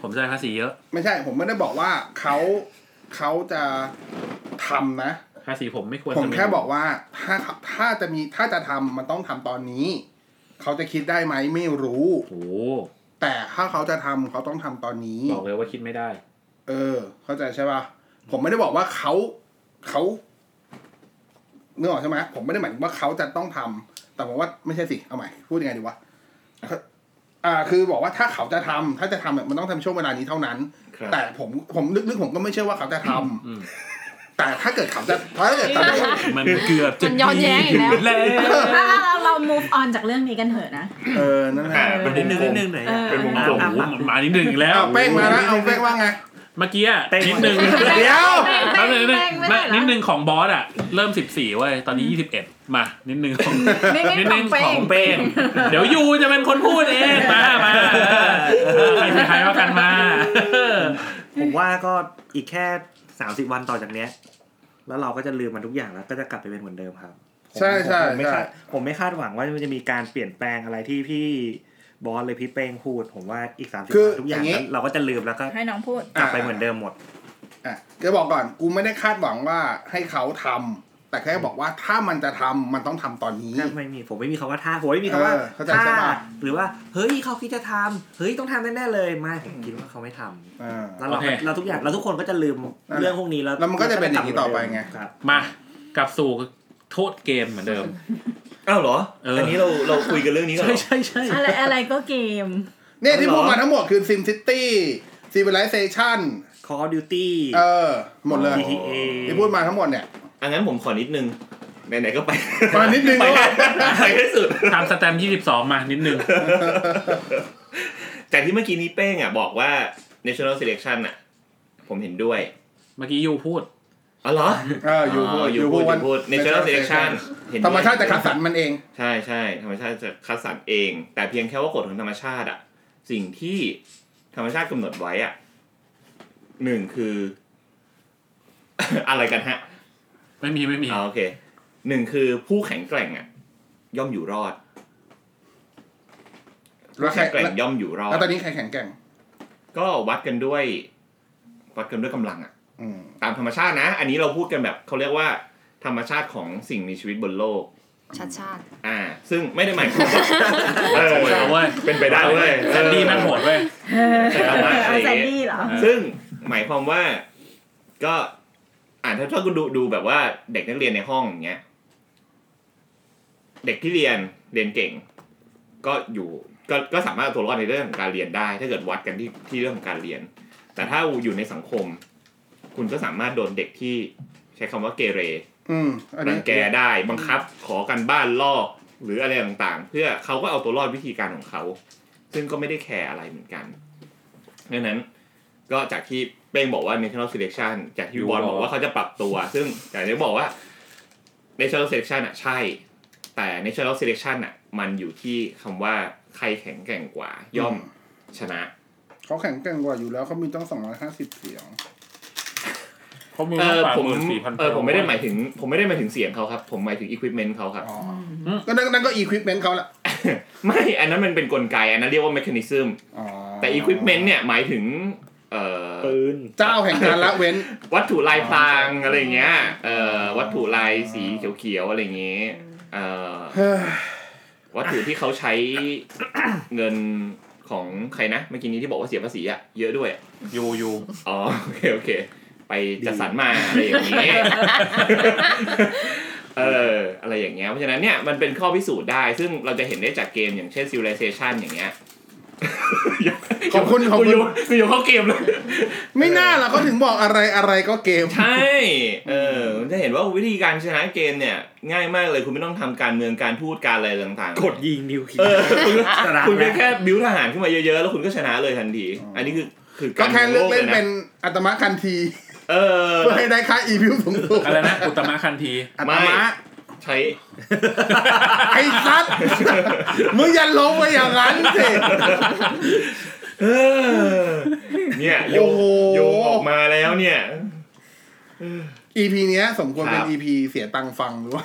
ผมจ่ายภาษีเยอะ ไม่ใช่ ผมไม่ได้บอกว่าเขาเขาจะทำนะภาษีผมไม่ควรผมจะแค่บอกว่า ถ้าถ้าจะมีถ้าจะทำมันต้องทำตอนนี้ เขาจะคิดได้ไหมไม่รู้โอ้แต่ถ้าเขาจะทำเขาต้องทำตอนนี้บอกเลยว่าคิดไม่ได้ เออ เข้าใจใช่ป่ะผมไม่ได้บอกว่าเขาเขาเนื้อออกใช่ไหมผมไม่ได้หมายถึงว่าเขาจะต้องทำแต่ผมว่าไม่ใช่สิ เอาใหม่ พูดยังไงดีวะอ่า คือบอกว่าถ้าเขาจะทำถ้าจะทำเนี่ยมันต้องทำช่วงเวลานี้เท่านั้นครับแต่ผมผมลึกๆผมก็ไม่เชื่อว่าเขาจะทำอืมแต่ถ้าเกิดเขาจะถ้าเกิดเขาจะมันเกือบจะมันย้อนแย้งอีกแล้วแล้วอะเราเรา move on จากเรื่องนี้กันเถอะนะ เออ นั่นแหละอ่ามันนิดนึงนิดนึงหน่อยเออเป็นวงโอ้กลมโหมันมานิดหนึ่งอีกแล้วเอาเป้งมาแล้วเอาเป้งว่าไง เมื่อกี้อะเต้นนิดหนึ่งเดี๋ยวแป๊บนึงนิดนึงแป้งไม่ไม่ได้เหรอนิดนึงของบอสอะเริ่มสิบสี่เว้ยตอนนี้ยี่สิบเอ็ดมานิดนึงของไม่นิดไม่นึของงเป้ของงเป้งเดี๋ยวยูจะเป็นคนพูดเองมามาเออใครจะใครว่ากันมา ผมว่าก็อีกแค่สามสิบวันต่อจากเนี้ย แล้วเราก็จะลืมมันทุกอย่างแล้วก็จะกลับไปเป็นเหมือนเดิมครับผมใช่ใช่ผมไม่ใช่คาดผมไม่คาดหวังว่ามันจะมีการเปลี่ยนแปลงอะไรที่พี่ บอสเลยพี่เป้งพูด ผมว่าอีกสามสิบคือวันทุกอย่างอย่างงี้นั้นเราก็จะลืมแล้วก็ให้น้องพูด กลับไปเหมือนเดิมหมด อะจะบอกก่อนกูไม่ได้คาดหวังว่าให้เขาทำแต่แค่บอกว่าถ้ามันจะทำมันต้องทำตอนนี้ ถ้าไม่มีผมไม่มีคำว่าถ้าผมไม่มีคำว่าเออเข้าใจถ้าใช่ปะ หรือว่า เฮ้ยเขาคิดจะทำเฮ้ยต้องทำแน่ๆเลยไม่ผมคิดว่าเขาไม่ทำอ่าแล้วเราโอเค เราทุกอย่างเราทุกคนก็จะลืมนั่นแหละเรื่องพวกนี้แล้วแล้วมันก็จะเป็นอย่างนี้ต่อไปไง ครับ มากลับสู่โทษเกมเหมือนเดิม อ้าวเหรอเอออัอันนี้เราเราคุยกันเรื่องนี้กันเหรใช่อใช่ใช่อะไรอะไรก็เกม เนี่ยที่อ๋อพูดเหรอมาทั้งหมดคือ Sim City Civilization Call of Duty เออ หมดเลย GTA ที่พูดมาทั้งหมดเนี่ยอันนั้นผมขอนิดนึงไหนๆก็ไปมานิดนึงไปแล้วไปให้สุดทำสแตมยี่สิบสองมานิดนึงจากที่เมื่อกี้นี้เป้งอะ บอกว่า national selection อะ ผมเห็นด้วย เมื่อกี้ยูพูด อ๋อเหรอเอออยู่พูดอยู่พูดอยู่พูด national selection เห็นด้วยธรรมชาติจะคัดสรรมันเอง ใช่ใช่ธรรมชาติจะคัดสรรเอง แต่เพียงแค่ว่ากฎของธรรมชาติอะ สิ่งที่ธรรมชาติกำหนดไว้อะหนึ่งคือ อะไรกันฮะ ไม่มีไม่มีอ่าโอเคหนึ่งคือผู้แข็งแกร่งอะ ย่อมอยู่รอดแล้ผู้วใครแข็งแกร่งย่อมอยู่รอแล้วดตอนนี้ใครแข็งแกร่ง ก็วัดกันด้วย วัดกันด้วยกำลังอะอืม ตามธรรมชาตินะ อันนี้เราพูดกันแบบเขาเรียกว่า ธรรมชาติของสิ่งมีชีวิตบนโลกชัดชาติ อ่า ซึ่งไม่ได้หมายความว่าเออเอาเว้ยเป็นไปได้เว้ยแซนดี้แม่งโหดเว้ยใช้คำว่าอะไรเอาอแซย่างนเงี้ยดี้เหรอ ซึ่งหมายความว่า ก็อ่านถ้าถ้าคุณดูดูแบบว่าเด็กนักเรียนในห้องอย่างเงี้ย เด็กที่เรียนเรียนเก่ง ก็อยู่ ก็ก็สามารถเอาตัวรอดในเรื่องของการเรียนได้ ถ้าเกิดวัดกันที่ที่เรื่องของการเรียน แต่ถ้าอยู่ในสังคม คุณก็สามารถโดนเด็กที่ใช้คำว่าเกเรอืมอันรันี้งแกได้บังคับขอกันบ้านลอกหรืออะไรต่างๆ เพื่อเขาก็เอาตัวรอดวิธีการของเขา ซึ่งก็ไม่ได้แคร์อะไรเหมือนกันดังนั้นก็จากที่เป้งบอกว่า national selection จากที่อยู่บอลบอกบอกว่าเขาจะปรับตัว ซึ่งอย่างที่บอกว่า national selection อะใช่ แต่ national selection อะมันอยู่ที่คำว่าใครแข็งแกร่งกว่า ย่อมชนะ เขาแข็งแกร่งกว่าอยู่แล้วเขามีต้องสองร้อยห้าสิบเสียง เขามีเออมากกว่าผมหมื่นสี่พันเออผมไม่ได้หมายถึง ผมไม่ได้หมายถึงเสียงเขาครับ ผมหมายถึง equipment เขาครับอ๋ออก็นั่นนั่นก็อีควิปเมนต์เขาละไม่อันนั้นมันเป็นกลไกอันนั้นเรียกว่า mechanism อ๋อแต่ equipment เนี่ยหมายถึงเอ่อปืนเจ้าแห่งการละเว้น วัตถุลายพรางอะไรอย่างเงี้ยเอ่อวัตถุลายสีเขียวๆอะไรอย่างเงี้ยเอ่อเฮ้ยวัตถุที่เขาใช้เงินของใครนะเมื่อกี้นี้ที่บอกว่าเสียภาษีอะเยอะด้วยยูยูอ๋อโอเคโอเค ไปจัดสรรมาอะไรอย่างนี้เอออะไรอย่างเงี้ยเพราะฉะนั้นเนี่ยมันเป็นข้อพิสูจน์ได้ ซึ่งเราจะเห็นได้จากเกมอย่างเช่น Civilization อย่างเงี้ยขอบคุณขอบคุณกูโยนกูโยนเข้าเกมเลย ไม่น่าล่ะเขาถึงบอกอะไรอะไรก็เกม ใช่ เออจะเห็นว่าวิธีการชนะเกมเนี่ย ง่ายมากเลยคุณไม่ต้องทำการเมืองการทูตการอะไรต่างๆ กดยิงนิวเคลียเออร์คุณชนะคุณแล้ก็วแค่บิวทหารขึ้นมาเยอะๆ แล้วคุณก็ชนะเลยทันที อันนี้คือคือก็แค่เลือกเล่นยะเป็นอัตมะคันที เออ เพื่อให้ได้ค่าอีพิวสูงสุดอะไรนะอุตมะคันทีอัตไม่ มะใช้ ไอ้ซัดมึงอย่าลงไปอย่างนั้นสิเออเนี่ยโยโอ้งโหโยงออกมาแล้วเนี่ย EP เนี้ย สมควรเป็น ครับ EP เสียตังค์ฟังหรือว่า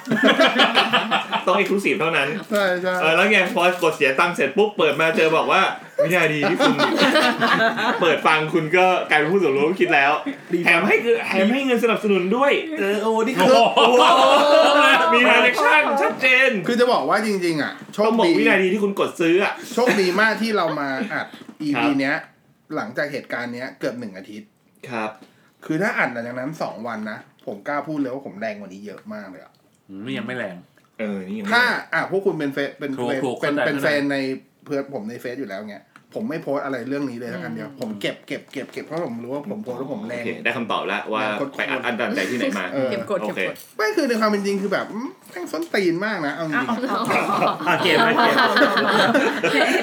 ต้องเอกลูซีฟเท่านั้น ใช่ใช่เออแล้วไงพอกดเสียตังค์เสร็จปุ๊บเปิดมาเจอบอกว่า วินาทีที่คุณ เปิดฟังคุณก็กลายเป็นผู้สูงรู้คิดแล้วแถมให้คือแถมให้เงินสนับสนุนด้วย เออโอ้นี่โอ้คือโหมีรายเลคชั่นชัดเจน คือจะบอกว่าจริง ๆ อะโชต้คองบอกดีวินาทีที่คุณกดซื้ออะโชคดีมากที่เรามาอัด EP ครับเนี้ย หลังจากเหตุการณ์เนี้ยเกือบหนึ่งอาทิตย์ครับ คือถ้าอัดหลังจากนั้นสองวันนะผมกล้าพูดเลยว่าผมแรงกว่านี้เยอะมากเลยอะอืมยังไม่แรงเออนี่ยังไม่ถ้าอะพวกคุณเป็นเฟซเป็นถูกเฟซถูกเป็นเข้าใจเป็นเข้าใจแฟนใน เพื่อนผมในเฟซอยู่แล้วเงี้ยผมไม่โพสต์อะไรเรื่องนี้เลยสักอันเดียวผมเก็บเก็บเก็บเก็บเพราะผมรู้ว่าผมโพสต์แล้วผมแรโองเคได้คำตอบแล้วว่าแรงกดไปอัดอันดันใจที่ไหนมาเออเก็บกดโอเก็บเคกดไม่คือในความเป็นจริงคือแบบอืมแม่งส้นตีนมากนะเอาจริงอะเกมไหม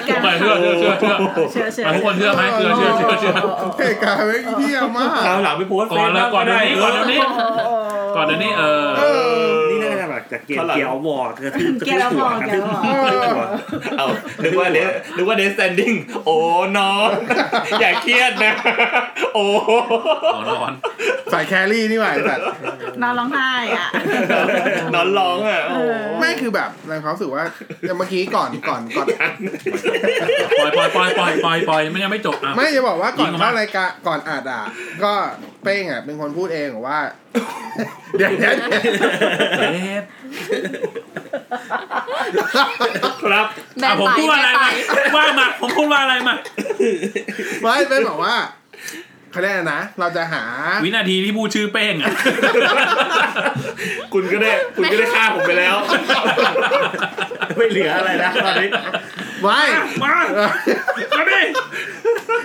เกมไปเชื่อเชื่อเชื่อเชื่อเชื่อเชื่อมาทุกคนเชื่อไหมเชื่อเชื่อเชื่อเชื่อเหตุการณ์ไม่เที่ยมากคราวหลังไปโพสต์ก่อนแล้วก่อนเดี๋ยวนี้เฟก่อนซเดี๋ยวนี้ก่อนเดี๋ยวนี้เออเออนี่น่า จะแบบจากเกมเกียร์วอร์กระทืบกระเกทืลบหัวบอกกระเกทืลบบอกหัวเอานึกว่าเดนึกว่าเดสแตนดิ้งโอ้น้องอย่าเครียดนะ โอ้ขอนอนสายแครี่นี่หว่าไอ้สัตว์นอนร้องไห้อะนอนร้องอะโอ้ไม่คือแบบในความรู้สึกว่าอย่างเมื่อกี้ก่อนก่อนก่อนปล่อยปล่อยปล่อยปล่อยปล่อยปล่อยไม่ยังไม่จบอะไม่จะบอกว่าก่อนยิงออกมาเข้ารายการก่อนอัดอะก็เป้งอะเป็นคนพูดเองว่า เดี๋ยวเดี๋ยวเดี๋ยวเอ๊ะ ครับแบอะนผมไปพูดว่าอะไรแบนมาไปว่ามาผมพูดว่าอะไรมา ไม่เป้งบอกว่า เขาเรียกอะไรนะ เราจะหา วินาทีที่พูดชื่อเป้งอะคุณก็ได้คุณก็ได้ฆ่าผมไปแล้ว ไม่เหลืออะไรนะตอนนี้ไม่มา มาดิ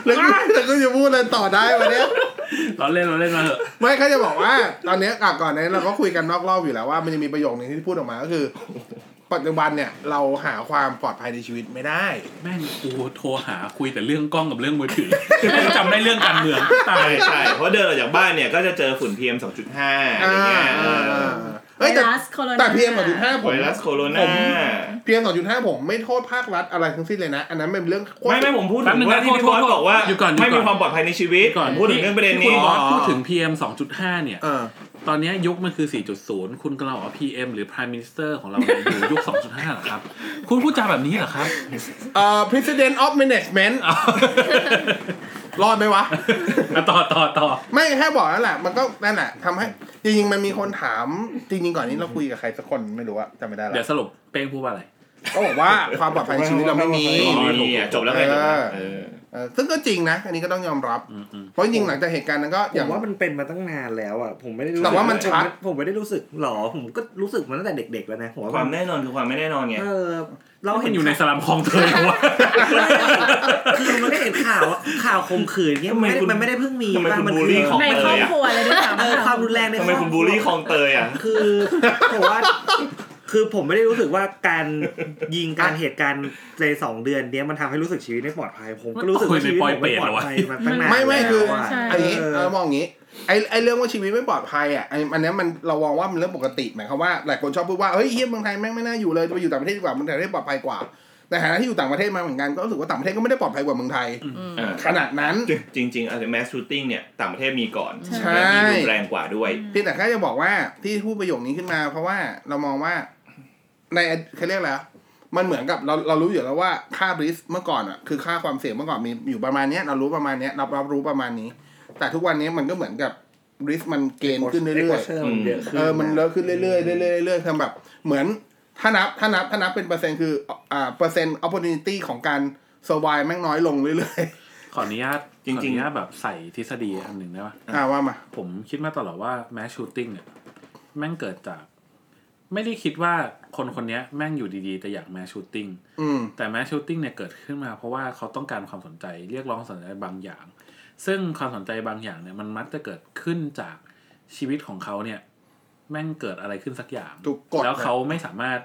แล้วกูแล้วกูจะพูดอะไรต่อได้วันเนี้ย เราเล่นเราเล่นมาเถอะ ไม่เขาจะบอกว่า ตอนเนี้ยอะก่อนนี้เราก็คุยกันนอกรอบอยู่แล้วว่ามันจะมีประโยคนึงที่พูดออกมาก็คือ ปัจจุบันเนี่ยเราหาความปลอดภัยในชีวิตไม่ได้ แม่งกูโทรหาคุยแต่เรื่องกล้องกับเรื่องมือถือจำได้เรื่องการเมืองตาใช่ยใช่เพราะเดินออกจากบ้านเนี่ย ก็จะเจอฝุ่น PM 2.5อะไรเงี้ยอ่าเออเฮ้ยแต่ไวรัสโคโรนาแต่พีเอ็มสองจุดห้าผไวมรัสโคโรผนามพีเอ็มสองจุดห้าผมไม่โทษภาครัฐอะไรทั้งสิ้นเลยนะ อันนั้นเป็นเรื่องโคตร ไม่ไม่ผมพูดแป๊ถึบนึงงว่านะที่พี่บอสโทษโทษบอกว่า อยู่ก่อนอยู่ก่อน ไม่มีความปลอดภัยในชีวิตก่อนผมพูดถึงเรื่องประเด็นที่นี้ คุณบอสอ๋อพูดถึง PM 2.5 เนี่ย เออ ตอนเนี้ยยุคมันคือ 4.0 คุณกำลังบอกว่า PM หรือ Prime Minister ของเราเนี่ยอยู่ยุค 2.5เหรอครับ คุณพูดจาแบบนี้เหรอครับเอ่อ president of management เอารอดไหมวะอะต่อต่อต่อไม่แค่บอกนั่นแหละ มันก็นั่นแหละทำให้ จริงๆ มันมีคนถาม จริง ๆ ก่อนนี้เราคุยกับใครสักคนไม่รู้อะจำไม่ได้เดี๋ยแล้ววสรุปเป้งพูดว่าอะไร ก็บอกว่าความปลอดภัยในชีวิตเราไม่มีนี่อะจบแล้วไงจบแล้วเออเออ ซึ่งก็จริงนะ อันนี้ก็ต้องยอมรับอืมอืมเพราะจริงๆหลังจากเหตุการณ์นั้นก็ผอย่างมว่ามันเป็นมาตั้งนานแล้วอะผมไม่ได้รู้สึกแต่ว่ามันชัดผมผมไม่ได้รู้สึกหรอผมก็รู้สึกมาตั้งแต่เด็ก ๆ แล้วนะผมว่าความแน่นอนคือความไม่แน่นอนไงเออเราเราเห็เห็นนอยู่ในสลัมคลองเตยเหรอวะคือมันก็เห็นข่าวอะข่าวข่มขืนเงี้ยมันไม่ได้ทำไมคุณมันไม่ได้เพิ่งมีทำไมคุณมันบูลลี่ของในครอบครัวเลยด้วยเออซ้ำความรุนแรงในทำไมคุณบูลลี่คลองเตยอะคือผมว่า คือผมไม่ได้รู้สึกว่าการยิงการเหตุการณ์ในสองเดือนเนี้ยมันทำให้รู้สึกชีวิตไม่ปลอดภัย ผมก็รู้สึกว่าชีวิตผมไม่ปลอดภัยมาตั้งนานไม่ไม่คือแล้วะ อันนี้เออเรามองอย่างนี้ไอ้ไอ้เรื่องว่าชีวิตไม่ปลอดภัยอะไอ้อันเนี้ยมันเรามองว่ามันเรื่องปกติหมายความว่าหลายคนชอบพูดว่าเฮ้ยเฮียเมืองไทยแม่งไม่น่าอยู่เลยจะไปอยู่ต่างประเทศดีกว่าเมืองไทยได้ปลอดภัยกว่าแต่ฐานะที่อยู่ต่างประเทศมาเหมือนกันก็รู้สึกว่าต่างประเทศก็ไม่ได้ปลอดภัยกว่าเมืองไทย อ่าขนาดนั้น จริงจริงๆอะไร mass shooting เนี่ยต่างประเทศมีก่อนใช่ และมีรุนแรงกว่าด้วย เพียงแต่แค่จะบอกว่าที่พูดประโยคนี้ขึ้นมา เพราะว่าเรามองว่า ในเขาเรียกอะไรอะมันเหมือนกับเราเรารู้อยู่แล้วว่าค่า risk เมื่อก่อนอะคือค่าความเสี่ยงเมื่อก่อนมีอยู่ประมาณเนี้ยเรารู้ประมาณเนี้ยเรารับรู้ประมาณนี้ แต่ทุกวันนี้มันก็เหมือนกับ risk มัน gain ขึ้นเรื่อยๆ exposure มันเยอะขึ้นเออมันเลอะขึ้นเรื่อยๆเรื่อยๆเรื่อยๆคือแบบเหมือนถ้านับถ้านับถ้านับเป็นเปอร์เซ็นต์คืออ่าเปอร์เซ็นต์ opportunity ของการ survive แม่งน้อยลงเรื่อยขออนุญาตจริงๆขออนุญาตแบบใส่ทฤษฎีอันหนึ่งได้ปะๆอ่าว่ามา ผมคิดมาตลอดว่า mass shooting เนี่ยแม่งเกิดจาก ไม่ได้คิดว่า คนคนเนี้ยแม่งอยู่ดีๆ แต่อยาก mass shooting อืมแต่ mass shooting เนี่ยเกิดขึ้นมาเพราะว่าเขาต้องการความสนใจเรียกร้องสนใจบางอย่าง ซึ่งความสนใจบางอย่างเนี่ยมันมักจะเกิดขึ้นจากชีวิตของเขาเนี่ย แม่งเกิดอะไรขึ้นสักอย่างถูกกดแล้วเขาไม่สามารถ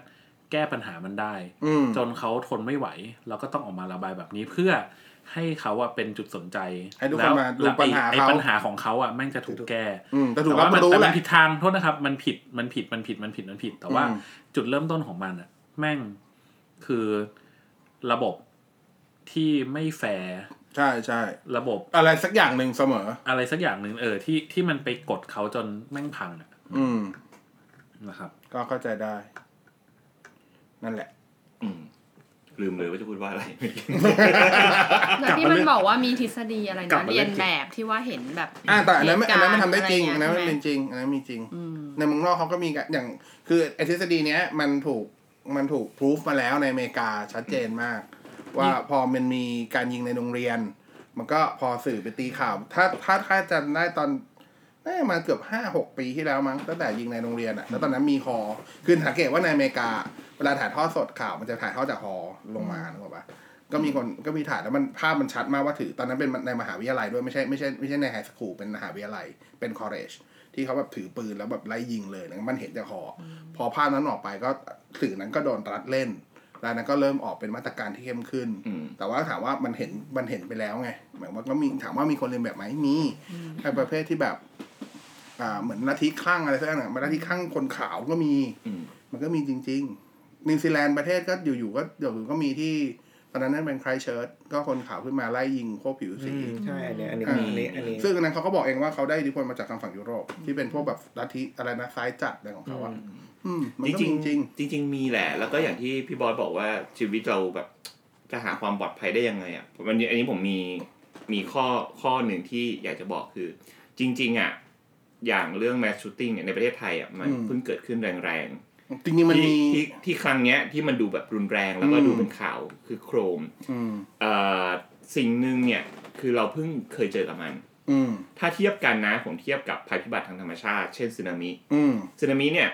แก้ปัญหามันได้อืมจนเขาทนไม่ไหว เราก็ต้องออกมาระบายแบบนี้เพื่อ ให้เขาอะเป็นจุดสนใจให้ทุกคนมาดูแล้วปัญหาไอ้เขาปัญหาของเขาอะแม่งจะถูกแก้อืมแต่ถูกแต่รับว่ามันรู้แต่แหมันละผิดทางโทษนะครับ มันผิดมันผิดมันผิดมันผิดมันผิดมันผิดแต่ว่าอืมจุดเริ่มต้นของมันอะแม่งคือระบบที่ไม่แฟร์ใช่ใช่ระบบอะไรสักอย่างหนึ่งเสมอ อะไรสักอย่างหนึ่งเออที่ที่มันไปกดเขาจนแม่งพังอะอืมนะครับ ก็เข้าใจได้ นั่นแหละ อืม ลืมเลยว่าจะพูดว่าอะไรแล้วที่มันบอกว่ามีทฤษฎีอะไรกลับนะมาเรีเรื่ยอนงแบบที่ว่าเห็นแบบอ่าแต่อันนั้นไม่อันนั้นมันทำได้จริงเหอันตุนั้นกามันณ์เป็นจริงอันนั้นมีจริงอืมในเมืองนอกเขาก็มีกันอย่างคือไอทฤษฎีเนี้ยมันถูกมันถูกพิสูจมาแล้วในอเมริกาชัดเจนมาก ว่าพอมันมีการยิงในโรงเรียน มันก็พอสื่อไปตีข่าว ถ้าถ้าถ้าจำได้ตอนน่าจะมาเกือบห้าหกปีที่แล้วมั้งตั้งแต่ยิงในโรงเรียนอะแล้วตอนนั้นมีฮอคือสังเกตว่าในอเมริกาเว ลาถ่ายทอดสดข่าวมันจะถ่ายทอดจากฮอลงมานึกออกปะก็มีคนก็มีถ่ายแล้วมันภาพมันชัดมากว่าถือ ตอนนั้นเป็นในมหาวิทยาลัยด้วยไม่ใช่ไม่ใช่ไม่ใช่ในไฮสคูลเป็นมหาวิทยาลัยเป็นคอร์เรจที่เขาแบบถือปืนแล้วแบบไล่ยิงเลยนะมันเห็นจากคออพอภาพนั้นออกไปก็สื่อนั้นก็โดนรัดเล่นแล้วนั้นก็เริ่มออกเป็นมาตรการที่เข้มขึ้นอืมแต่ว่าถามว่ามันเห็นมันเห็นไปแล้วไงหมายว่าก็มีถามว่ามีคนเรียนแบบไหมมีไอ้ประเภทที่แบบอ่าเหมือนลัทธิคลั่งอะไรสักอย่างมันลัทธิคลั่งคนขาวก็มีอืมมันก็มีจริง ๆ นิวซีแลนด์ประเทศก็อยู่ๆก็เดี๋ยวก็มีที่ตอนนั้นนั่นเป็นไครเชิร์ตก็คนขาวขึ้นมาไล่ยิงพวกผิวสีใช่อันนี้อันนี้อ่าอันนี้อันนี้ซึ่งอันนั้นเขาก็บอกเองว่าเขาได้อิทธิพลมาจากทางฝั่งยุโรป ที่เป็นพวกแบบลัทธิอะไรนะซ้ายจัดอะไรของเขาอะอืมมันจก็ริงมีจริงๆจริงๆมีแหละ แล้วก็อย่างที่พี่บอยบอกว่าชีวิตเราแบบจะหาความปลอดภัยได้ยังไงอะวันนี้อันนี้ผมมีมีข้อข้อหนึ่งที่อยากจะบอกคือ จริง ๆ อะ อย่างเรื่อง mass shooting เนี่ยในประเทศไทยอะมันอืมเพิ่งเกิดขึ้นแรง จริงๆๆมันที่มีที่ที่ครั้งเนี้ยที่มันดูแบบรุนแรงแล้วก็อืมดูเป็นข่าวคือโครมอืมเอ่อสิ่งหนึ่งเนี่ยคือเราเพิ่งเคยเจอกับมันอืมถ้าเทียบกันนะผมเทียบกับภัยพิบัติทางธรรมชาติ เช่นสึนามิอืมสึนามิเนี่ย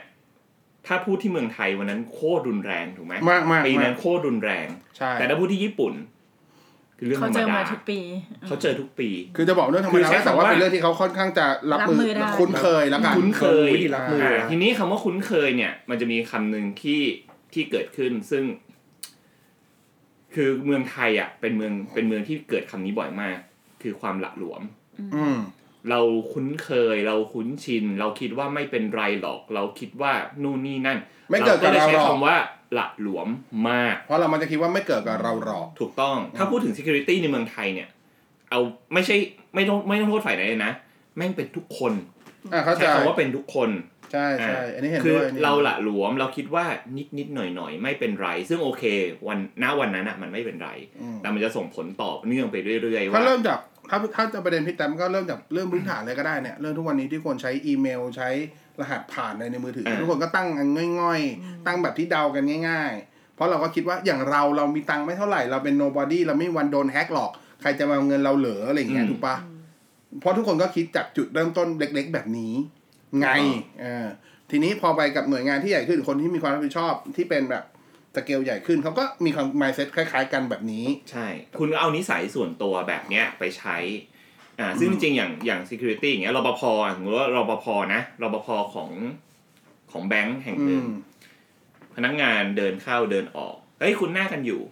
ถ้าพูดที่เมืองไทยวันนั้นโคตรรุนแรงถูกไหมมากมากปีมานั้กนโคตรรุนแรงใช่แต่ถ้าพูดที่ญี่ปุ่น คือเรื่องธเขารรมเจอดามาทุกปี เขาเจอทุกปี คือจะบอกเรื่องธรรมคือดาใช้แต่ว่าคำว่า เป็นเรื่องที่เขาค่อนข้างจะรับรับมืมืออได้ คุ้นเคยแล้วกันคุ้นเคยวิธีรับมืออ่านะทีนี้คำว่าคุ้นเคยเนี่ย มันจะมีคำหนึ่งที่ที่เกิดขึ้นซึ่ง คือเมืองไทยอะ เป็นเมืองเป็นเมืองที่เกิดคำนี้บ่อยมาก คือความหละหลวม อืม เราคุ้นเคย เราคุ้นชิน เราคิดว่าไม่เป็นไรหรอก เราคิดว่านู่นนี่นั่นไม่เกิดกับเลยเราใช้หรอกคำว่าหละหลวมมาก เพราะเรามันจะคิดว่าไม่เกิดกับเราหรอก ถูกต้อง ถ้าพูดถึง security ในเมืองไทยเนี่ย เอาไม่ใช่ไม่ต้องไม่ต้องโทษฝ่ายไหนเลยนะ แม่งเป็นทุกคนอ่าเข้าใจใช้คำว่าเป็นทุกคนใช่ใช่อันนี้เห็นคือด้วยอันนี้เราละหลวมเราคิดว่านิดนิดหน่อยหน่อยๆไม่เป็นไร ซึ่งโอเค วันณวันนั้นอะมันไม่เป็นไรอืมแต่มันจะส่งผลต่อเนื่องไปเรื่อยๆถ้าว่าเริ่มจาก ถ้าถ้าจะประเด็นพี่แต้มก็เริ่มจากเรื่องพื้นฐานเลยก็ได้เนี่ย เรื่องทุกวันนี้ที่คนใช้อีเมลใช้รหัสผ่านในในมือถืออ่าทุกคนก็ตั้งกันง่อยๆ ตั้งแบบที่เดากันง่าย ๆ เพราะเราก็คิดว่าอย่างเราเรามีตังค์ไม่เท่าไหร่ เราเป็น nobody เราไม่มีวันโดนแฮกหรอก ใครจะมาเอาเงินเราเหลืออะไรอย่างเงี้ยถูกปะเพราะทุกคนก็คิดจากจุดเริ่มต้นเล็ก ๆ แบบนี้ ไงเออทีนี้พอไปกับหน่วยงานที่ใหญ่ขึ้นคนที่มีความรับผิดชอบที่เป็นแบบ สเกลใหญ่ขึ้นเขาก็มีความ mindset คล้าย ๆ กันแบบนี้ ใช่ คุณก็เอานิสัยส่วนตัวแบบเนี้ยไปใช้อ่าซึ่งจริงๆอย่างอย่าง security อย่างเงี้ยรปภอะสมมติว่ารปภนะรปภของของแบงค์แห่งอืหนึ่งมพนักงานเดินเข้าเดินออกเฮ้ยคุณหน้ากันอยู่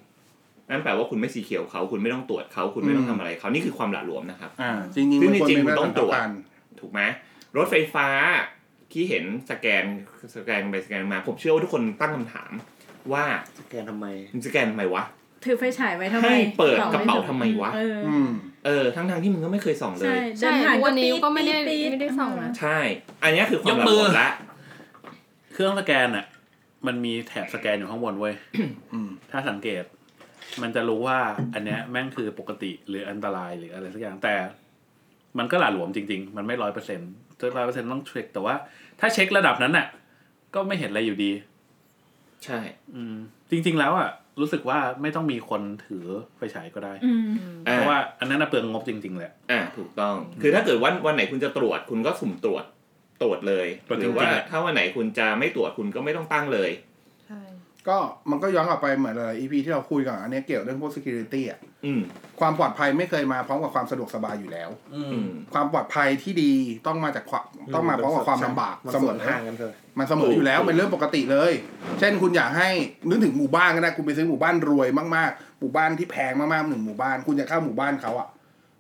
นั่นแปลว่าคุณไม่สีเขียวเขา คุณไม่ต้องตรวจเขา คุณไม่ต้องทำอะไรเขานี่คือความหละหลวมนะครับอ่าจริงๆซึ่งมันควรจริงๆเป็นมันต้องตรวจมาตรฐานถูกไหมรถไฟฟ้าที่เห็นสแกนสแกนไปสแกนมา ผมเชื่อว่าทุกคนตั้งคำถาม ว่าสแกนทำไมมึงสแกนทำไมวะถือไฟฉายไว้ทำไมให้เปิดส่องกระเป๋าถูทำไมวะเอออืมเออทั้งๆที่มึงก็ไม่เคยส่องเลใช่ยใช่เดินผ่านทุกวันนี้ปี๊ดก็ไม่ได้ปี๊ดไม่ได้ส่องนะใช่ อันเนี้ยคือความยกหละมืหลอวมละเครื่องสแกนอะ มันมีแถบสแกนอยู่ข้างบนเว้ยอืมถ้าสังเกต มันจะรู้ว่าอันเนี้ยแม่งคือปกติหรืออันตรายหรืออะไรสักอย่างแต่ มันก็หละหลวมจริง ๆ มันไม่ร้อยเปอร์เซ็นต์ร้อยเปอร์เซ็นต์ต้องเช็คแต่ว่า ถ้าเช็คระดับนั้นน่ะ ก็ไม่เห็นอะไรอยู่ดี ใช่ อืม จริง ๆ แล้วอะรู้สึกว่าไม่ต้องมีคนถือไฟฉายก็ได้อืมอ่าเพราะว่าอันนั้นน่ะเปลืองงบจริง ๆ แหละอ่าถูกต้อง คือถ้าเกิดวันวันไหนคุณจะตรวจคุณก็สุ่มตรวจตรวจเลยตรวจหจริรืงๆอว่าอะถ้าวันไหนคุณจะไม่ตรวจคุณก็ไม่ต้องตั้งเลยใช่ ก็มันก็ย้อนกลับไปเหมือนหลาย EP ที่เราคุยกันอันเนี้ยเกี่ยวเรื่องพวก security อะอืมความปลอดภัยไม่เคยมาพร้อมกับความสะดวกสบายอยู่แล้วอือืมมความปลอดภัยที่ดีต้องมาจากความต้องมาพร้อมกับความลำบากมันเสสมวนอทางกันเถอะมันเสมออยู่แล้วเป็นเรื่องปกติเลย เช่นคุณอยากให้นึกถึงหมู่บ้านก็ได้คุณไปซื้อหมู่บ้านรวยมากๆหมู่บ้านที่แพงมากๆหนึ่งหมู่บ้าน คุณจะเข้าหมู่บ้านเขาอะ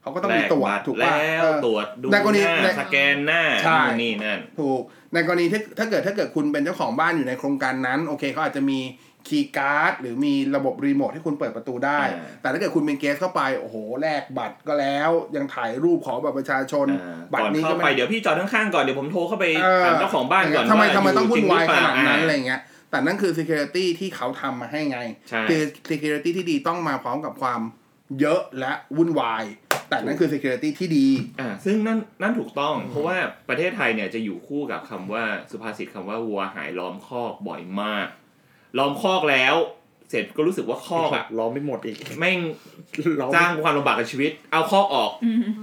เขาก็ต้องมีตรวจแลกบัถูกป่ะแล้วเออตรวจดูในกรณีหน้าในสแกนหน้าใช่นู่นนี่นั่นถูก ในกรณีที่ถ้าเกิดถ้าเกิดคุณเป็นเจ้าของบ้านอยู่ในโครงการนั้น โอเคเขาอาจจะมีคีย์การ์ดหรือมีระบบรีโมทให้คุณเปิดประตูได้อ่าแต่ถ้าเกิดคุณเป็นเกสเข้าไป โอ้โห แลกบัตรก็แล้ว ยังถ่ายรูปขอบัตรประชาชนอ่าบัตก่อรนนี้เข้าก็ไปไม่เดี๋ยวพี่จอดข้างๆก่อน เดี๋ยวผมโทรเข้าไปเออถามเจ้าของบ้านก่อนทำไมว่าทำไมต้องยู่วุ่นวายจริงหรือเปล่ขนาดนั้นอ่อะไรเงี้ย แต่นั่นคือ security ที่เขาทำมาให้ไงใช่คือ security ที่ดีต้องมาพร้อมกับความเยอะและวุ่นวาย แต่นั่นคือ security ที่ดีอ่าซึ่งนั่นนั่นถูกต้อง เพราะว่าประเทศไทยเนี่ยจะอยู่คู่กับคำว่าสุภาษิตคำว่าวัวหายล้อมคอกบ่อยมาก ล้อมคอกแล้วเสร็จก็รู้สึกว่าคอกอะล้อมไม่หมดอีกแม่งล้อมสร้างความลำบากกับชีวิต เอาคอกออก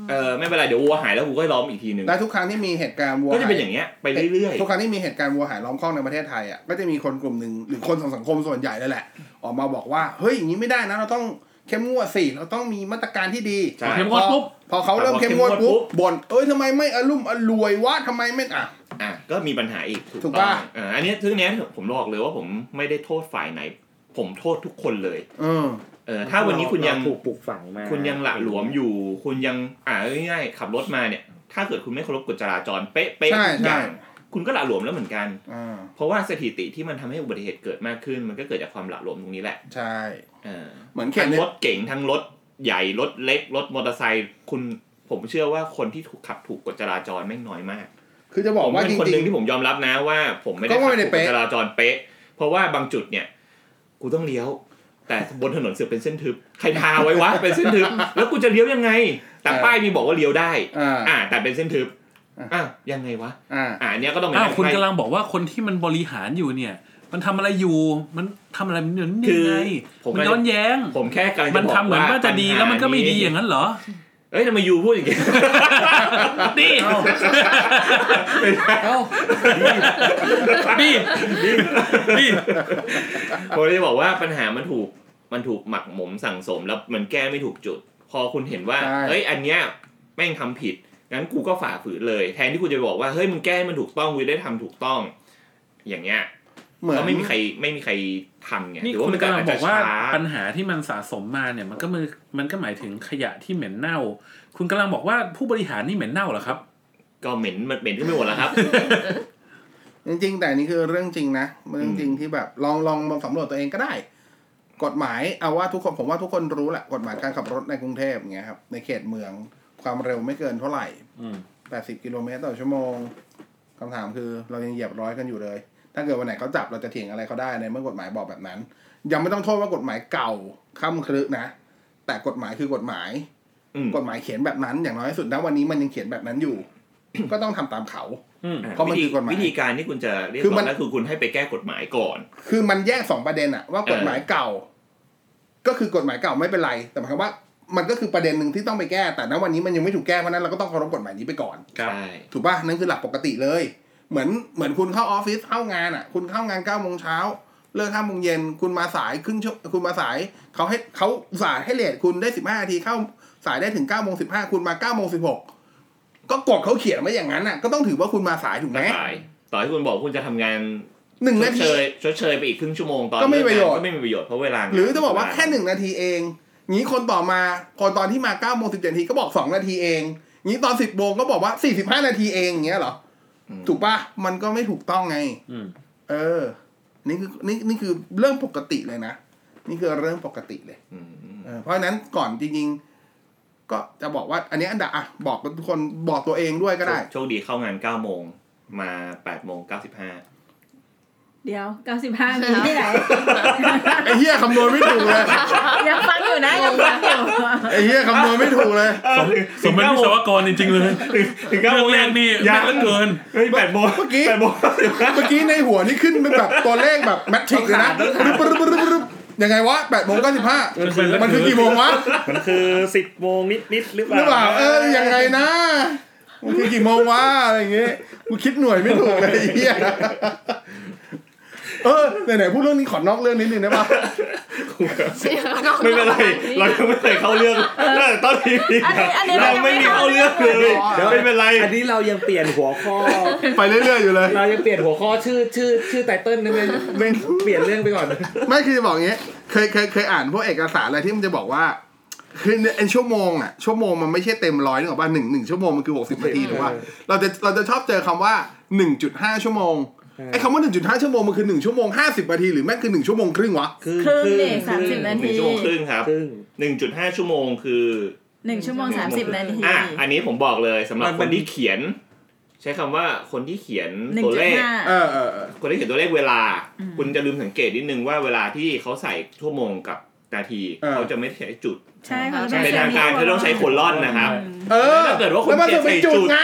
เออไม่เป็นไรเดี๋ยววัวหายแล้วกูก็ล้อมอีกทีหนึ่งและทุกครั้งที่มีเหตุการณ์วัวก็จะเป็นหอย่างเงี้ยไปเรื่อยทุกครั้งที่มีเหตุการณ์วัวหายล้อมคอกในประเทศไทยอะก็จะมีคนกลุ่มหนึ่งหรือคนของสังคมส่วนใหญ่เลยแหละ ออกมาบอกว่าเฮ้ยอย่างนี้ไม่ได้นะเราต้อง เข้มงวดสิเราต้องมีมาตรการที่ดีๆใช่ เข้มงวดปุ๊บ พอเขาเริ่มพอเข้มงวดเข้มงวดปุ๊ปุ๊บบบ่นเอ้ยทำไมไม่อลุ่มอรวยวะทำไมไม่อะ อะก็มีปัญหาอีกถูกถูกต้อป่ะ งอ่าอันเนี้ยซึ่งเนี้ยผมบอกเลยว่าผมไม่ได้โทษฝ่ายไหน ผมโทษทุกคนเลยเออ เออถ้าวันนี้คุณยังถูกปลูกฝังมาคุณยังหละหลวมอยู่ คุณยังอ่าง่ายๆขับรถมาเนี่ย ถ้าเกิดคุณไม่เคารพกฎจราจรเป๊ะเป๊ะใช่ทุกอย่างใช่ คุณก็หละหลวมแล้วเหมือนกันอ่าเพราะว่าสถิติที่มันทำให้อุบัติเหตุเกิดมากขึ้น มันก็เกิดจากความหละหลวมตรงนี้แหละ ใช่เออเหมือนเขทั้ตงเนี่ยรถเก๋งทั้งรถใหญ่รถเล็กรถมอเตอร์ไซค์คุณผมเชื่อว่าคนที่ถูกขับถูกกฎจราจรแม่งน้อยมาก คือจะบผอกมว่าเป็จนคนหรินึ่งงที่ผมยอมรับนะว่า ผมไม่ได้ก็ขับไม่ได้ถูกกเป๊ะฎจราจรเป๊ะ เพราะว่าบางจุดเนี่ย กูต้องเลี้ยว แต่บนถนนเสือกเป็นเส้นทึบใครทาไว้วะเป็นเส้นทึบ แล้วกูจะเลี้ยวยังไงแต่ป้ายมีบอกว่าเลี้ยวได้ๆอ่าอ่าแต่เป็นเส้นทึบ อะอะยังไงวะอ่าอ่าเนี้ยก็ต้องเป็นอ้าวคุณให้กำลังบอกว่าคนที่มันบริหารอยู่เนี่ย มันทำอะไรอยู่ มันทำอะไรมันอยู่นี่คือไงผม มันย้อนแย้ง ผมแค่กำลังจะมันบอกทำเหมือนว่าจะดีแล้วมันก็ไม่ดีปัญหอย่างนั้นเหรอ เอ้ยทำไมยูพูดอย่างงี้นี่นี่นี่ผมเลยบอกว่าปัญหามันถูกมันถูกหมักหมมสั่งสมแล้วมันแก้ไม่ถูกจุด พอคุณเห็นว่าใช่เฮ้ยอันเนี้ยแม่งทำผิด งั้นกูก็ฝ่าฝืนเลย แทนที่กูจะบอกว่าเฮ้ยมึงแก้ให้มันถูกต้องกูจะได้ทำถูกต้อง อย่างเงี้ยเหมือนก็ไม่มีใครไม่มีใครทำไงนี่หรือว่าคุณมันก็กำลัอางจบจะอกว่าช้าปัญหาที่มันสะสมมาเนี่ย มันก็มือมันก็หมายถึงขยะที่เหม็นเน่า คุณกำลังบอกว่าผู้บริหารนี่เหม็นเน่าเหรอครับ ก็เหม็นเหม็นขึ้นไปหมดแล้วครับ จริงๆ แต่อันนี่คือเรื่องจริงนะเรื่องจริงที่แบบลองลองลองสำรวจตัวเองก็ได้ กฎหมายเอาว่าทุกคนผมว่าทุกคนรู้แหละกฎหมายการขับรถในกรุงเทพอย่างเงี้ยครับในเขตเมือง ความเร็วไม่เกินเท่าไหร่อืม80กิโลเมตรต่อชั่วโมงคำถามคือเรายังเหยียบร้อยกันอยู่เลย ถ้าเกิดวันไหนเขาจับเราจะเถียงอะไรเขาได้ในเมื่อกฎหมายบอกแบบนั้น ยังไม่ต้องโทษว่ากฎหมายเก่าค่ำครึนะ แต่กฎหมายคือกฎหมายอืมกฎหมายเขียนแบบนั้น อย่างน้อยที่สุดณวันนี้มันยังเขียนแบบนั้นอยู่ ก็ต้องทำตามเขาอืมเพราะมันคือกฎหมายวิธีการที่คุณจะเรียกคือร้มัองนก็คือคุณให้ไปแก้กฎหมายก่อน คือมันแยกสองประเด็นอะว่ากฎหมายเก่า ก็คือกฎหมายเก่าไม่เป็นไร แต่หมายความว่า มันก็คือประเด็นหนึ่งที่ต้องไปแก้ แต่ณวันนี้มันยังไม่ถูกแก้เพราะฉะนั้นเราก็ต้องเคารพกฎหมายนี้ไปก่อนครับใช่ถูกป่ะนั่นคือหลักปกติเลย เหมือนเหมือนคุณเข้าออฟฟิศเข้างานอะ คุณเข้างานเก้าโมงเช้าเลิกห้าโมงเย็นคุณมาสายครึ่งชั่วคุณมาสายเขาให้เขาอุตสายให้เลทคุณได้สิบห้านาทีเข้าสายได้ถึงเก้าโมงสิบห้าคุณมาเก้าโมงสิบหกก็กฎเขาเขียนไว้อย่างนั้นอะก็ต้องถือว่าคุณมาสายถูกไหมสายต่อให้คุณบอกคุณจะทำงานหนึ่งชนาดทีเชยชดเชยไปอีกครึ่งชั่วโมงตอนก็ไม่มีประโยชน์ก็ไม่มีประโยชน์เพราะเวลาหรือจะบอกว่าแค่หนึ่งนาทีเอง งี้คนต่อมาคนตอนที่มาเก้าโมงสิบเจ็ดนาทีก็บอกสองนาทีเอง งี้ตอนสิบโมงก็บอกว่าสี่สิบห้านาทีเองอย่างเงี้ยเหรอ ถูกปะมันก็ไม่ถูกต้องไงอืมเออ นี่คือนี่นี่คือเรื่องปกติเลยนะ นี่คือเรื่องปกติเลยอืมเออเพราะฉะนั้นก่อนจริงๆ ก็จะบอกว่า อันนี้อันดับอะบอกทุกคนบอกตัวเองด้วยก็ได้ โชคดีเข้างานเก้าโมงมาแปดโมงเก้าสิบห้า เดี๋ยวเก้าสิบห้ามีที่ไหนไอ้เหี้ยคำนวณไม่ถูกเลยยังฟังอยู่นะยังฟังอยู่ไอ้เหี้ยคำนวณไม่ถูกเลยสมสมเป็นวิศวกรจริงๆเลยถึงเรื่เก้าอโมงงแรกนี่ยังแม่นเหลือเกินเฮ้ยแปดโมงเมื่อกี้แปดโมงเมื่อกี้ในหัวนี่ขึ้นเป็นแบบตัวเลขแบบแมทริกเลยนะปรึ๊บปรึ๊บปรึ๊บปรึ๊บยังไงวะแปดโมงเก้าสิบห้ามันคือกี่โมงวะ มันคือสิบโมงนิดนิดๆหรือเปหรือเปล่าล่าเออยังไงนะมันคือกี่โมงวะอะไรอย่างเงี้ยกูคิดหน่วยไม่ถูกเลยไอ้เฮีย เออไหนๆพูดเรื่องนี้ขอนอกเรื่องนิดนึงได้ปะไม่เป็นไรเรายังไม่เคยเข้าเรื่องตั้งแต่ต้นทีวีอันนี้อันนี้เราไม่มีเข้าเรื่องเลยไม่เป็นไรอันนี้เรายังเปลี่ยนหัวข้อ ไปเรื่อยๆอยู่เลย เรายังเปลี่ยนหัวข้อชื่อชื่อชื่อไตเติ้ลนั่นเลยไม่เปลี่ยนเรื่องไปก่อน ไม่คือจะบอกอย่างงี้เคยเคยเคยอ่านพวกเอกสารอะไรที่มันจะบอกว่าคือไอ้ชั่วโมงอะชั่วโมงมันไม่ใช่เต็มร้อยนึกออกป่ะหนึ่งหนึ่งชั่วโมงมันคือหกสิบนาทีถูกป่ะเราจะเราจะชอบเจอคำว่าหนึ่งจุดห้าชั่วโมง ไอ้คำว่าหนึ่งจุดห้าชั่วโมงมันคือหนึ่งชั่วโมงห้าสิบนาที หรือแม่งคือหนึ่งชั่วโมงครึ่งวะ ครึ่งครึ่งครึ่งเด็กสามสิบนาหนึ่ทีงชั่วโมงครึ่งครับครึ่ง หนึ่งจุดห้าชั่วโมงคือ หนึ่งชั่วโมงสามสิบนาทีอะ อันนี้ผมบอกเลยสำหรับมันคเป็นนที่เขียน ใช้คำว่าคนที่เขียนหนึ่งตัวจุดเลข ห้า เออเออเออคนที่เขียนตัวเลขเวลาคุณจะลืมสังเกตนิดนึงว่าเวลาที่เขาใส่ชั่วโมงกับ นาที เขาจะไม่ใช้จุดใช่ค่ะเป็นทางการเขาต้องใช้โคลอนนะครับ เออถ้าเกิดว่าคุณแล้วมันจะเขีเป็ยนนใส่จุจุดดไง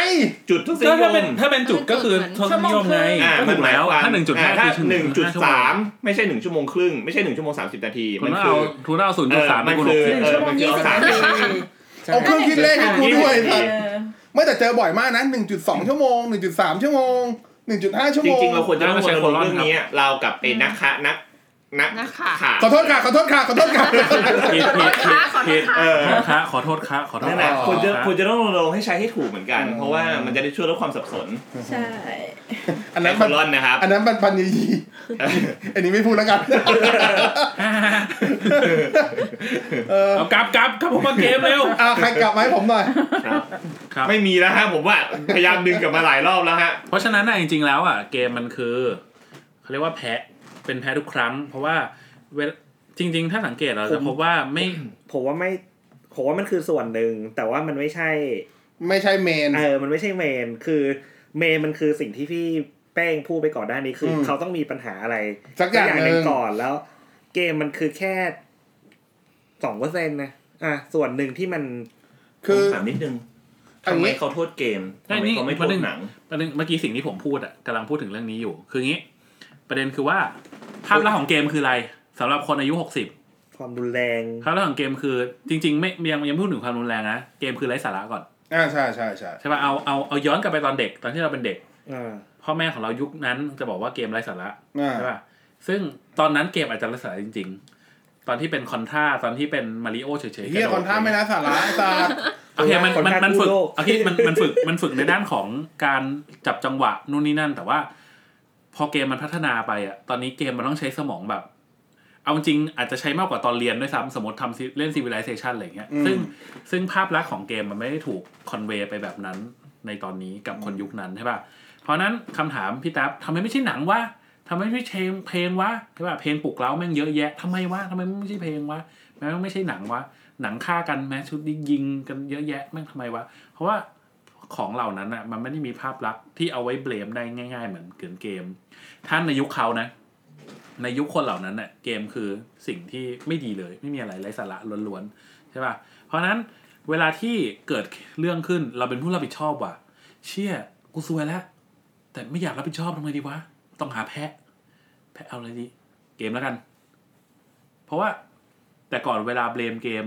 จุดทุกสิ่งก็ถ้าลเป็นมถ้าเป็นจุดก็คือทศนิยมไงอ่าก็มันถูกหมายแล้วความถ้าหนึ่งจุดห้าถ้าคือหนึ่งจุดสามไม่ใช่หนึ่งชั่วโมงครึ่งไม่ใช่หนึ่งชั่วโมงสามสิบนาทีคุมัณนต้องคืเอาอทุนเอาศูนย์จุดสามเออไปคูณหกสิบหนึ่งชั่วโมงยี่สิบนาทีเอาเครื่องคิดเลขให้กูด้วยเอสัตว์อไม่แต่เจอบ่อยมากนะหนึ่งจุดสองชั่วโมงหนึ่งจุดสามชั่วโมงหนึ่งจุดห้าชั่วจโมงริงๆเราควรจะต้องไม่ใช่มาโคลอนเรื่องนี้เรากับไอ้นักคะนัก นักนักข่าวข่าวขอโทษค่ะขอโทษค่ะขอโทษค่ะผิดผิดผิดผิดเออขอโทษค่ะขอโทษค่ะขอโทษนั่นแหละอ๋อควรจะควรจะต้องรณรงค์ให้ใช้ให้ถูกเหมือนกัน เพราะว่ามันจะได้ช่วยลดความสับสนใช่อันใช้นั้นโคมันลอนนะครับ อันนั้นมันปัญญีอันนี้ไม่พูดแล้วกันเออเอากลับกลับกลับผมมาเกมเร็วเอาใครกลับมาให้ผมหน่อยครับครับไม่มีแล้วฮะผมว่าพยายามดึงกลับมาหลายรอบแล้วฮะเพราะฉะนั้นน่ะจริงๆแล้วอะเกมมันคือเขาเรียกว่าแพ้ เป็นแพ้ทุกครั้ง เพราะว่าเวลจริง ๆ ถ้าสังเกตเราจะพบว่าไม่ผมว่าไม่ผมว่ามันคือส่วนหนึ่ง แต่ว่ามันไม่ใช่ ไม่ใช่เมน เออ มันไม่ใช่เมน คือเมนมันคือสิ่งที่พี่แป้งพูดไปก่อนหน้านี้คืออมเขาต้องมีปัญหาอะไรสักอย่างหหนึ่นึ่งงก่อนแล้ว เกมมันคือแค่สองเปอร์เซ็นต์นะอะส่วนหนึ่งที่มันคือผมถามนิดนึงอันทำไมนี้เขาโทษเกมใช่ทำไมนี่เขาไม่โทประษเด็นหนังประเด็นเมื่อกี้สิ่งที่ผมพูดอะกำลังพูดถึงเรื่องนี้อยู่ คืองี้ ประเด็นคือว่า ภาพลักษณ์ของเกมคืออะไรสำหรับคนอายุหกสิบความรุนแรงภาพลักษณ์ของเกมคือ จริง ๆ ไม่ยังยังพูดถึงความรุนแรงนะเกมคือไร้สาระก่อนอ่าใช่ใช่ใช่ใช่ป่ะเอาเอาเอาย้อนกลับไปตอนเด็กตอนที่เราเป็นเด็กอ่าพ่อแม่ของเรายุคนั้นจะบอกว่าเกมไร้สาระอ่าใช่ป่ะซึ่งตอนนั้นเกมอาจจะไร้สาระจริง ๆ ตอนที่เป็นคอนท่าตอนที่เป็นมาริโอเฉยๆเฮียคอนท่าไม่นะสาระไอ้สัตว์โอเคมันมันมันฝึกคนท่ากู้โลกโอเคมันมันฝึกมันฝึกในด้านของการจับจังหวะนู่นนี่นั่น แต่ว่า พอเกมมันพัฒนาไปอะ ตอนนี้เกมมันต้องใช้สมองแบบ เอาจริงอาจจะใช้มากกว่าตอนเรียนด้วยซ้ำสมมติทำเล่น Civilization อะไรอย่างเงี้ย ซึ่งซึ่งภาพลักษณ์ของเกมมันไม่ได้ถูกคอนเวย์ไปแบบนั้นในตอนนี้กับคนยุคนั้นใช่ป่ะ เพราะนั้นคำถามพี่แท็บทำไมไม่ใช่หนังวะทำไมไม่ใช่เพลงเพลงวะใช่ป่ะเพลงปลุกเร้าแม่งเยอะแยะทำไมวะทำไมไม่ใช่เพลงวะแม้ว่าไม่ใช่หนังวะหนังฆ่ากันแม้ชุดนี้ยิงกันเยอะแยะแม่งทำไมวะเพราะว่า ของเหล่านั้นอะมันไม่ได้มีภาพลักษณ์ที่เอาไว้เบลมได้ง่าย ๆ เหมือนเกินเกม ท่านในยุคเขานะ ในยุคคนเหล่านั้นเน่ะเกมคือสิ่งที่ไม่ดีเลย ไม่มีอะไรไร้สาระล้วนๆใช่ป่ะเพราะฉะนั้นเวลาที่เกิดเรื่องขึ้นเราเป็นผู้รับผิดชอบว่ะ เชี่ยกูซวยแล้ว แต่ไม่อยากรับผิดชอบทำไงดีวะต้องหาแพะ แพะเอาอะไรดีเกมแล้วกัน เพราะว่าแต่ก่อนเวลาเบลมเกม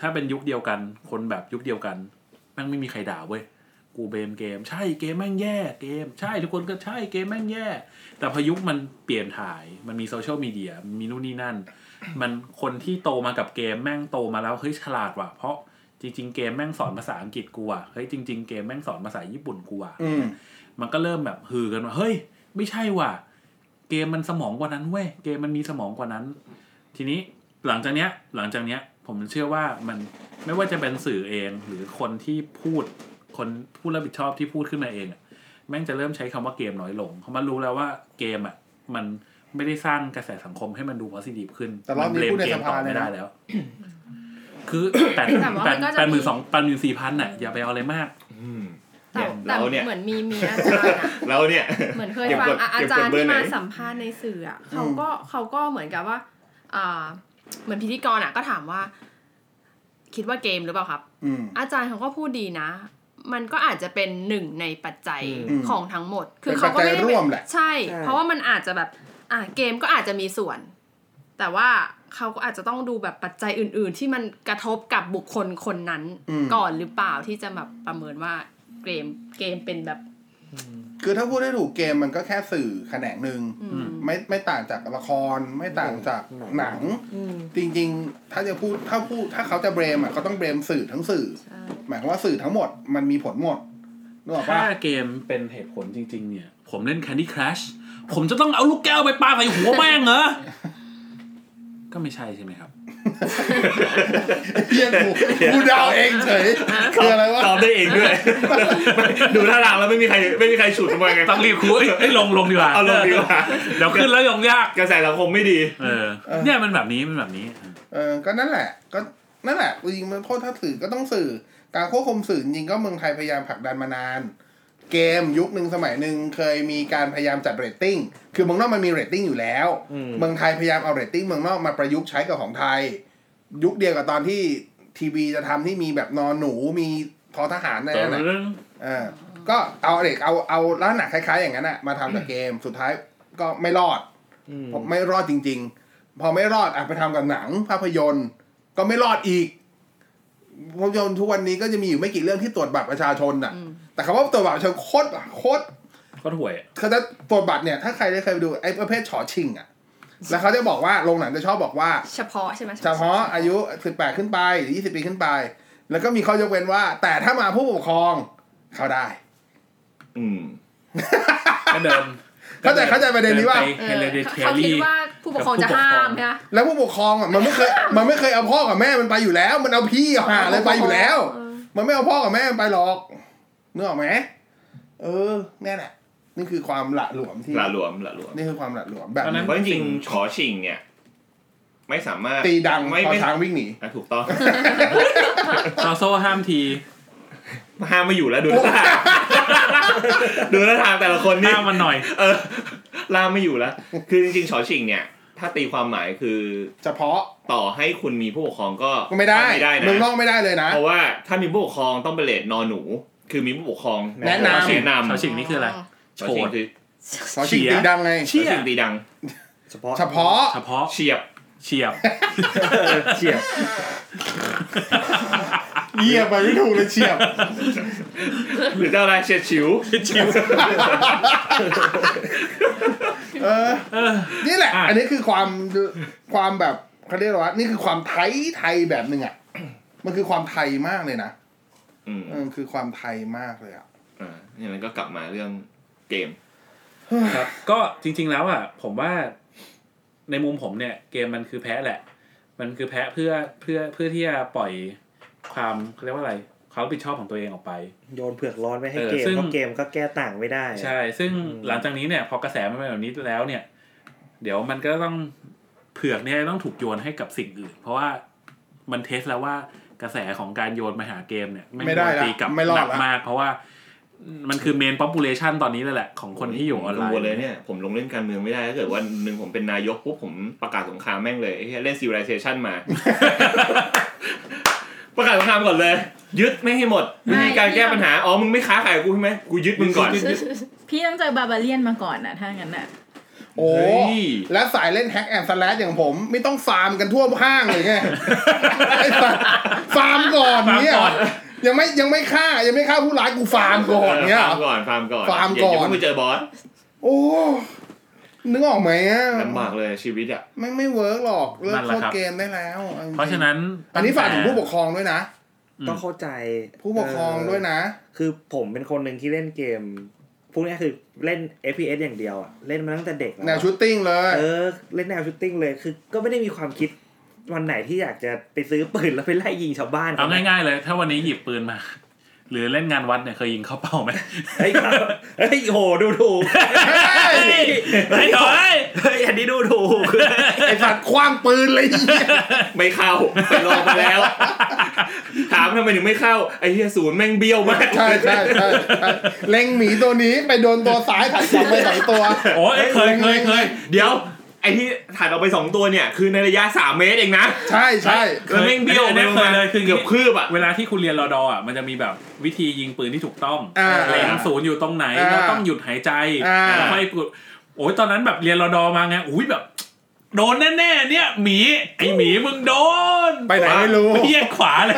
ถ้าเป็นยุคเดียวกัน คนแบบยุคเดียวกันแม่งไม่มีใครด่าเว้ย กูเบลมเกม ใช่เกมแม่งแย่เกม ใช่ทุกคนก็ใช่เกมแม่งแย่ แต่พอยุคมันเปลี่ยนถ่ายมันมีโซเชียลมีเดียมีนู่นนี่นั่น มันคนที่โตมากับเกมแม่งโตมาแล้วเฮ้ยฉลาดว่ะ เพราะจริง ๆ เกมแม่งสอนภาษาอังกฤษกูอะเฮ้ยจริง ๆ เกมแม่งสอนภาษาญี่ปุ่นกูอะอืมมันก็เริ่มแบบฮือกันว่าเฮ้ย ไม่ใช่ว่ะ เกมมันสมองกว่านั้นเว้ยเกมมันมีสมองกว่านั้น ทีนี้หลังจากเนี้ยหลังจากเนี้ยผมเชื่อว่ามันไม่ว่าจะเป็นสื่อเองหรือคนที่พูด คนผู้รับผิดชอบที่พูดขึ้นมาเองอะแม่งจะเริ่มใช้คำว่าเกมน้อยลงเพราะมันรู้แล้วว่าเกมอะ มันไม่ได้สร้างกระแสสังคมให้มันดู positive ขึ้นแต่รอบนี้มัพูดในเกสมภาต่อเลยไม่นะได้แล้ว คือแปดแต่ว่าแปมัดนก็จะแปดหมื่นมีสองแปดหมื่นสี่พันอะอย่าไปเอาอะไรมากอืมแต่แต่เราเนี่ยเหมือนมีมีอาจารย์อะแล้วเนี่ยเหมือนเคยเก็บฟังกดอะอาเก็บจากดรย์เบอร์ที่ไหนมาสัมภาษณ์ในสื่ออะเขาก็เขาก็เหมือนกับว่าอ่าเหมือนพิธีกรอะก็ถามว่า คิดว่าเกมหรือเปล่าครับอืมอาจารย์เขาก็พูดดีนะ มันก็อาจจะเป็นหนึ่งในปัจจัยอืมของทั้งหมด คือเป็นเขาก็ไม่ปัจจัได้ยร่วมแหละใช่ เพราะว่ามันอาจจะแบบอะเกมก็อาจจะมีส่วน แต่ว่าเขาก็อาจจะต้องดูแบบปัจจัยอื่น ๆ ที่มันกระทบกับบุคคลคนนั้นอืมก่อนหรือเปล่าที่จะแบบประเมินว่าเกมเกมเป็นแบบ คือถ้าพูดให้ถูกเกมมันก็แค่สื่อแขนงหนึ่งอืมไม่ไม่ต่างจากละครไม่ต่างจากหนังอืมจริงๆ ถ้าจะพูดถ้าพูดถ้าเขาจะเบรมอะก็ต้องเบรมสื่อทั้งสื่อใช่หมายความว่าสื่อทั้งหมดมันมีผลหมดนึกออกถ้าปะเกมเป็นเหตุผลจริง ๆ เนี่ย ผมเล่น Candy Crush ผมจะต้องเอาลูกแก้วไปปาใส่หัวแม่งเหรอก็ไม่ใช่ใช่ไหมครับ เฮียกูกูเดาเองเฉยคืออะไรวะตอบได้เองด้วย ดูท่าทางแล้วไม่มีใครไม่มีใครฉุดมาไงต้องรีบคุยเอ้ยลงลงดีกว่าเอาลงดีกว่าเดี๋ยวขึ้นแล้วยงยากกระแสสังคมไม่ดี เออ เนี่ยมันแบบนี้มันแบบนี้ เออก็นั่นแหละ ก็นั่นแหละจริงๆมันโทษถ้าสื่อก็ต้องสื่อ การควบคุมสื่อจริงๆก็เมืองไทยพยายามผลักดันมานาน เกมยุคหนึ่งสมัยหนึ่งเคยมีการพยายามจัดเรตติ้ง คือเมืองนอกมันมีเรตติ้งอยู่แล้วอืมเมืองไทยพยายามเอาเรตติ้งเมืองนอกมาประยุกต์ใช้กับของไทย ยุคเดียวกับตอนที่ทีวีจะทำที่มีแบบนอนหนูมีทอทหารในนั้นน่ะเออก็เอาเด็กเอาเอาลักษณะคล้ายๆ อย่างนั้นอะมาทำกับเกมสุดท้ายก็ไม่รอดอืมผมไม่รอดจริง ๆ พอไม่รอดอะไปทำกับหนังภาพยนตร์ ก็ไม่รอดอีกภาพยนตร์ทุกวันนี้ก็จะมีอยู่ไม่กี่เรื่องที่ตรวจบัตรประชาชนอะ แต่คำว่าตรวจบัตรประชาชนโคตรโคตรก็ห่วยอะเขาจะตรวจบัตรเนี่ย ถ้าใครได้เคยไปดูไอ้ประเภทฉอชิงอะ แล้วเขาจะบอกว่าโรงหนังจะชอบบอกว่า เฉพาะใช่ไหมเฉพาะอายุ18ขึ้นไปหรือ20ปีขึ้นไป แล้วก็มีข้อยกเว้นว่า แต่ถ้ามาผู้ปกครองเข้าได้ อืมก็เดินเข้าใจเข้าใจประเด็นนี้ว่าไปเออ hereditary เขาคิดว่าผู้ปกครองจะห้ามใช่ไหมแล้วผู้ปกครองอะมันไม่เคยมันไม่เคยเอาพ่อกับแม่มันไปอยู่แล้ว มันเอาพี่เอาหาอะไรไปอยู่แล้วเออมันไม่เอาพ่อกับแม่มันไปหรอก นึกออกไหมเออแน่แหละนี่คือความหละหลวมที่หละหลวมหละหลวมนี่คือความหละหลวมแบบตอนนั้นี้นเพราะจริงๆฉอชิงเนี่ย ไม่สามารถตีดังไม่พอไม่ช้างวิ่งหนีอะถูกต้องซอโซ่ห้ามทีห้ามไม่อยู่แล้วดูท่าทางดูท่าทางแต่ละคนนี่ห้ามมันหน่อย เออล่ามไม่อยู่แล้ว คือจริงๆฉอชิงเนี่ย ถ้าตีความหมายคือ เฉพาะต่อให้คุณมีผู้ปกครองก็ก็ไม่ได้ไม่ได้นะเมืองนอกไม่ได้เลยนะ เพราะว่าถ้ามีผู้ปกครองต้องเป็นเลทนอนหนู คือมีผู้ปกครองแนะนำแนะนำชอชิงนี่คืออะไรฉอชิงคือขอชิงตีดังไงฉอชิงตีดัง เฉพาะเฉพาะ เฉพาะเฉียบ เฉียบ เฉียบเยี่ยไปไม่ถูกเลยเฉียบ หรือจะอะไรเฉียดฉิวชิวเออเออ นี่แหละ อะ อันนี้คือความความแบบเขาเรียกว่านี่คือความไทยไทยแบบหนึ่งอะ มันคือความไทยมากเลยนะ อืมเออคือความไทยมากเลยอะอ่าอย่างนั้นก็กลับมาเรื่องเกม ครับก็จริง ๆแล้วอะผมว่าในมุมผมเนี่ย เกมมันคือแพ้แหละ มันคือแพ้เพื่อเพื่อเพื่อที่จะปล่อยความเขาเรียกว่าอะไรความรับผิดชอบของตัวเองออกไป โยนเผือกร้อนไปให้เออเกมซึ่ง เพราะเกมก็แก้ต่างไม่ได้ ใช่ ซึ่งอืม หลังจากนี้เนี่ย พอกระแสมันเป็นแบบนี้แล้วเนี่ย เดี๋ยวมันก็ต้องเผือกเนี่ยต้องถูกโยนให้กับสิ่งอื่น เพราะว่ามันเทสแล้วว่า กระแสของการโยนมาหาเกมเนี่ยไม่ได้ละตีกลับไม่รอดหนักละมาก เพราะว่ามันคือ main population ตอนนี้เลยแหละ ของคนที่อยู่ออนไลน์ กังวลเลยเนี่ยผมลงเล่นการเมืองไม่ได้ถ้าเกิดวันหนึ่งผมเป็นนายกปุ๊บผมประกาศสงครามแม่งเลยไอ้เหี้ยเล่น civilization มา ประกาศสงครามก่อนเลย ยึดแม่งให้หมดวิธีการแก้ปัญหา อ๋อ มึงไม่ค้าขายกับกูใช่ไหมกูยึดมึงก่อน พี่ต้องเจอ barbarian มาก่อนนะถ้างั้นน่ะ โอ้เฮ้ยและสายเล่น hack and slash อย่างผม ไม่ต้องฟาร์มกันทั่วห้างเลยไงไอ้สัสฟาร์มก่อนเนี่ยฟาร์มก่อนยังไม่ยังไม่ฆ่ายังไม่ฆ่าผู้ร้ายกูฟาร์มก่อนเนี่ยฟาร์มก่อนฟาร์มก่อนฟาร์มก่อนอย่าเพิ่งไปเจอบอสโอ้นึกออกไหมอะลำบากเลยชีวิตอะไม่ไม่ work หรอกเลิกนั่นแหละโทษครับเกมได้แล้วอจงๆเพราะฉะนั้นอันนี้ฝากถึงผู้ปกคครองด้วยนะต้องเข้าใจผู้ปกครองด้วยนะ คือผมเป็นคนหนึ่งที่เล่นเกม พวกนี้คือเล่น FPS อย่างเดียวอะเล่นมาตั้งแต่เด็กแล้วแนว shooting เลยเออเล่นแนวชูตติ้งเลยคือ ก็ไม่ได้มีความคิดวันไหนที่อยากจะไปซื้อปืนแล้วไปไล่ยิงชาวบ้านเอาง่ายๆเลย ถ้าวันนี้หยิบปืนมา หรือเล่นงานวัดเนี่ยเคยยิงเข้าเป้าไหมเฮ้ยครับเฮ้ยโหดูถูกเฮ้ยเฮ้ยเฮ้ยเฮ้ยอันนี้ดูถูกไอ้สัตว์คว้างปืนเลยเหี้ยไม่เข้าไปลองมาแล้ว ถามทำไมถึงไม่เข้าไอ้เฮียศูนย์แม่งเบี้ยวมากใช่ใช่ใช่ใช่เล็งหมีตัวนี้ไปโดนตัวซ้ายถัดกลับไปสองตัวโอ้ยเคยเคยเคยเดี๋ยว ไอ้ที่ถ่ายออกไปสองตัวเนี่ยคือในระยะสามเมตรเองนะ ใช่ใช่แล้วแม่งเบี้ยวอันนี้ไปเคประยมาณเลยคือเกือบคืบอะเวลาที่คุณเรียนรอดออะมันจะมีแบบวิธียิงปืนที่ถูกต้องอ่าเล็งศูนย์อยู่ตรงไหนอ่าแล้วต้องหยุดหายใจอ่าแล้วค่อยกดโอ้ยตอนนั้นแบบเรียนรอดอมาไงอุ้ยแบบ โดนแน่ๆเนี่ยหมีไอหมีมึงโดนไปไหนไม่รู้ไปแยกขวาเลย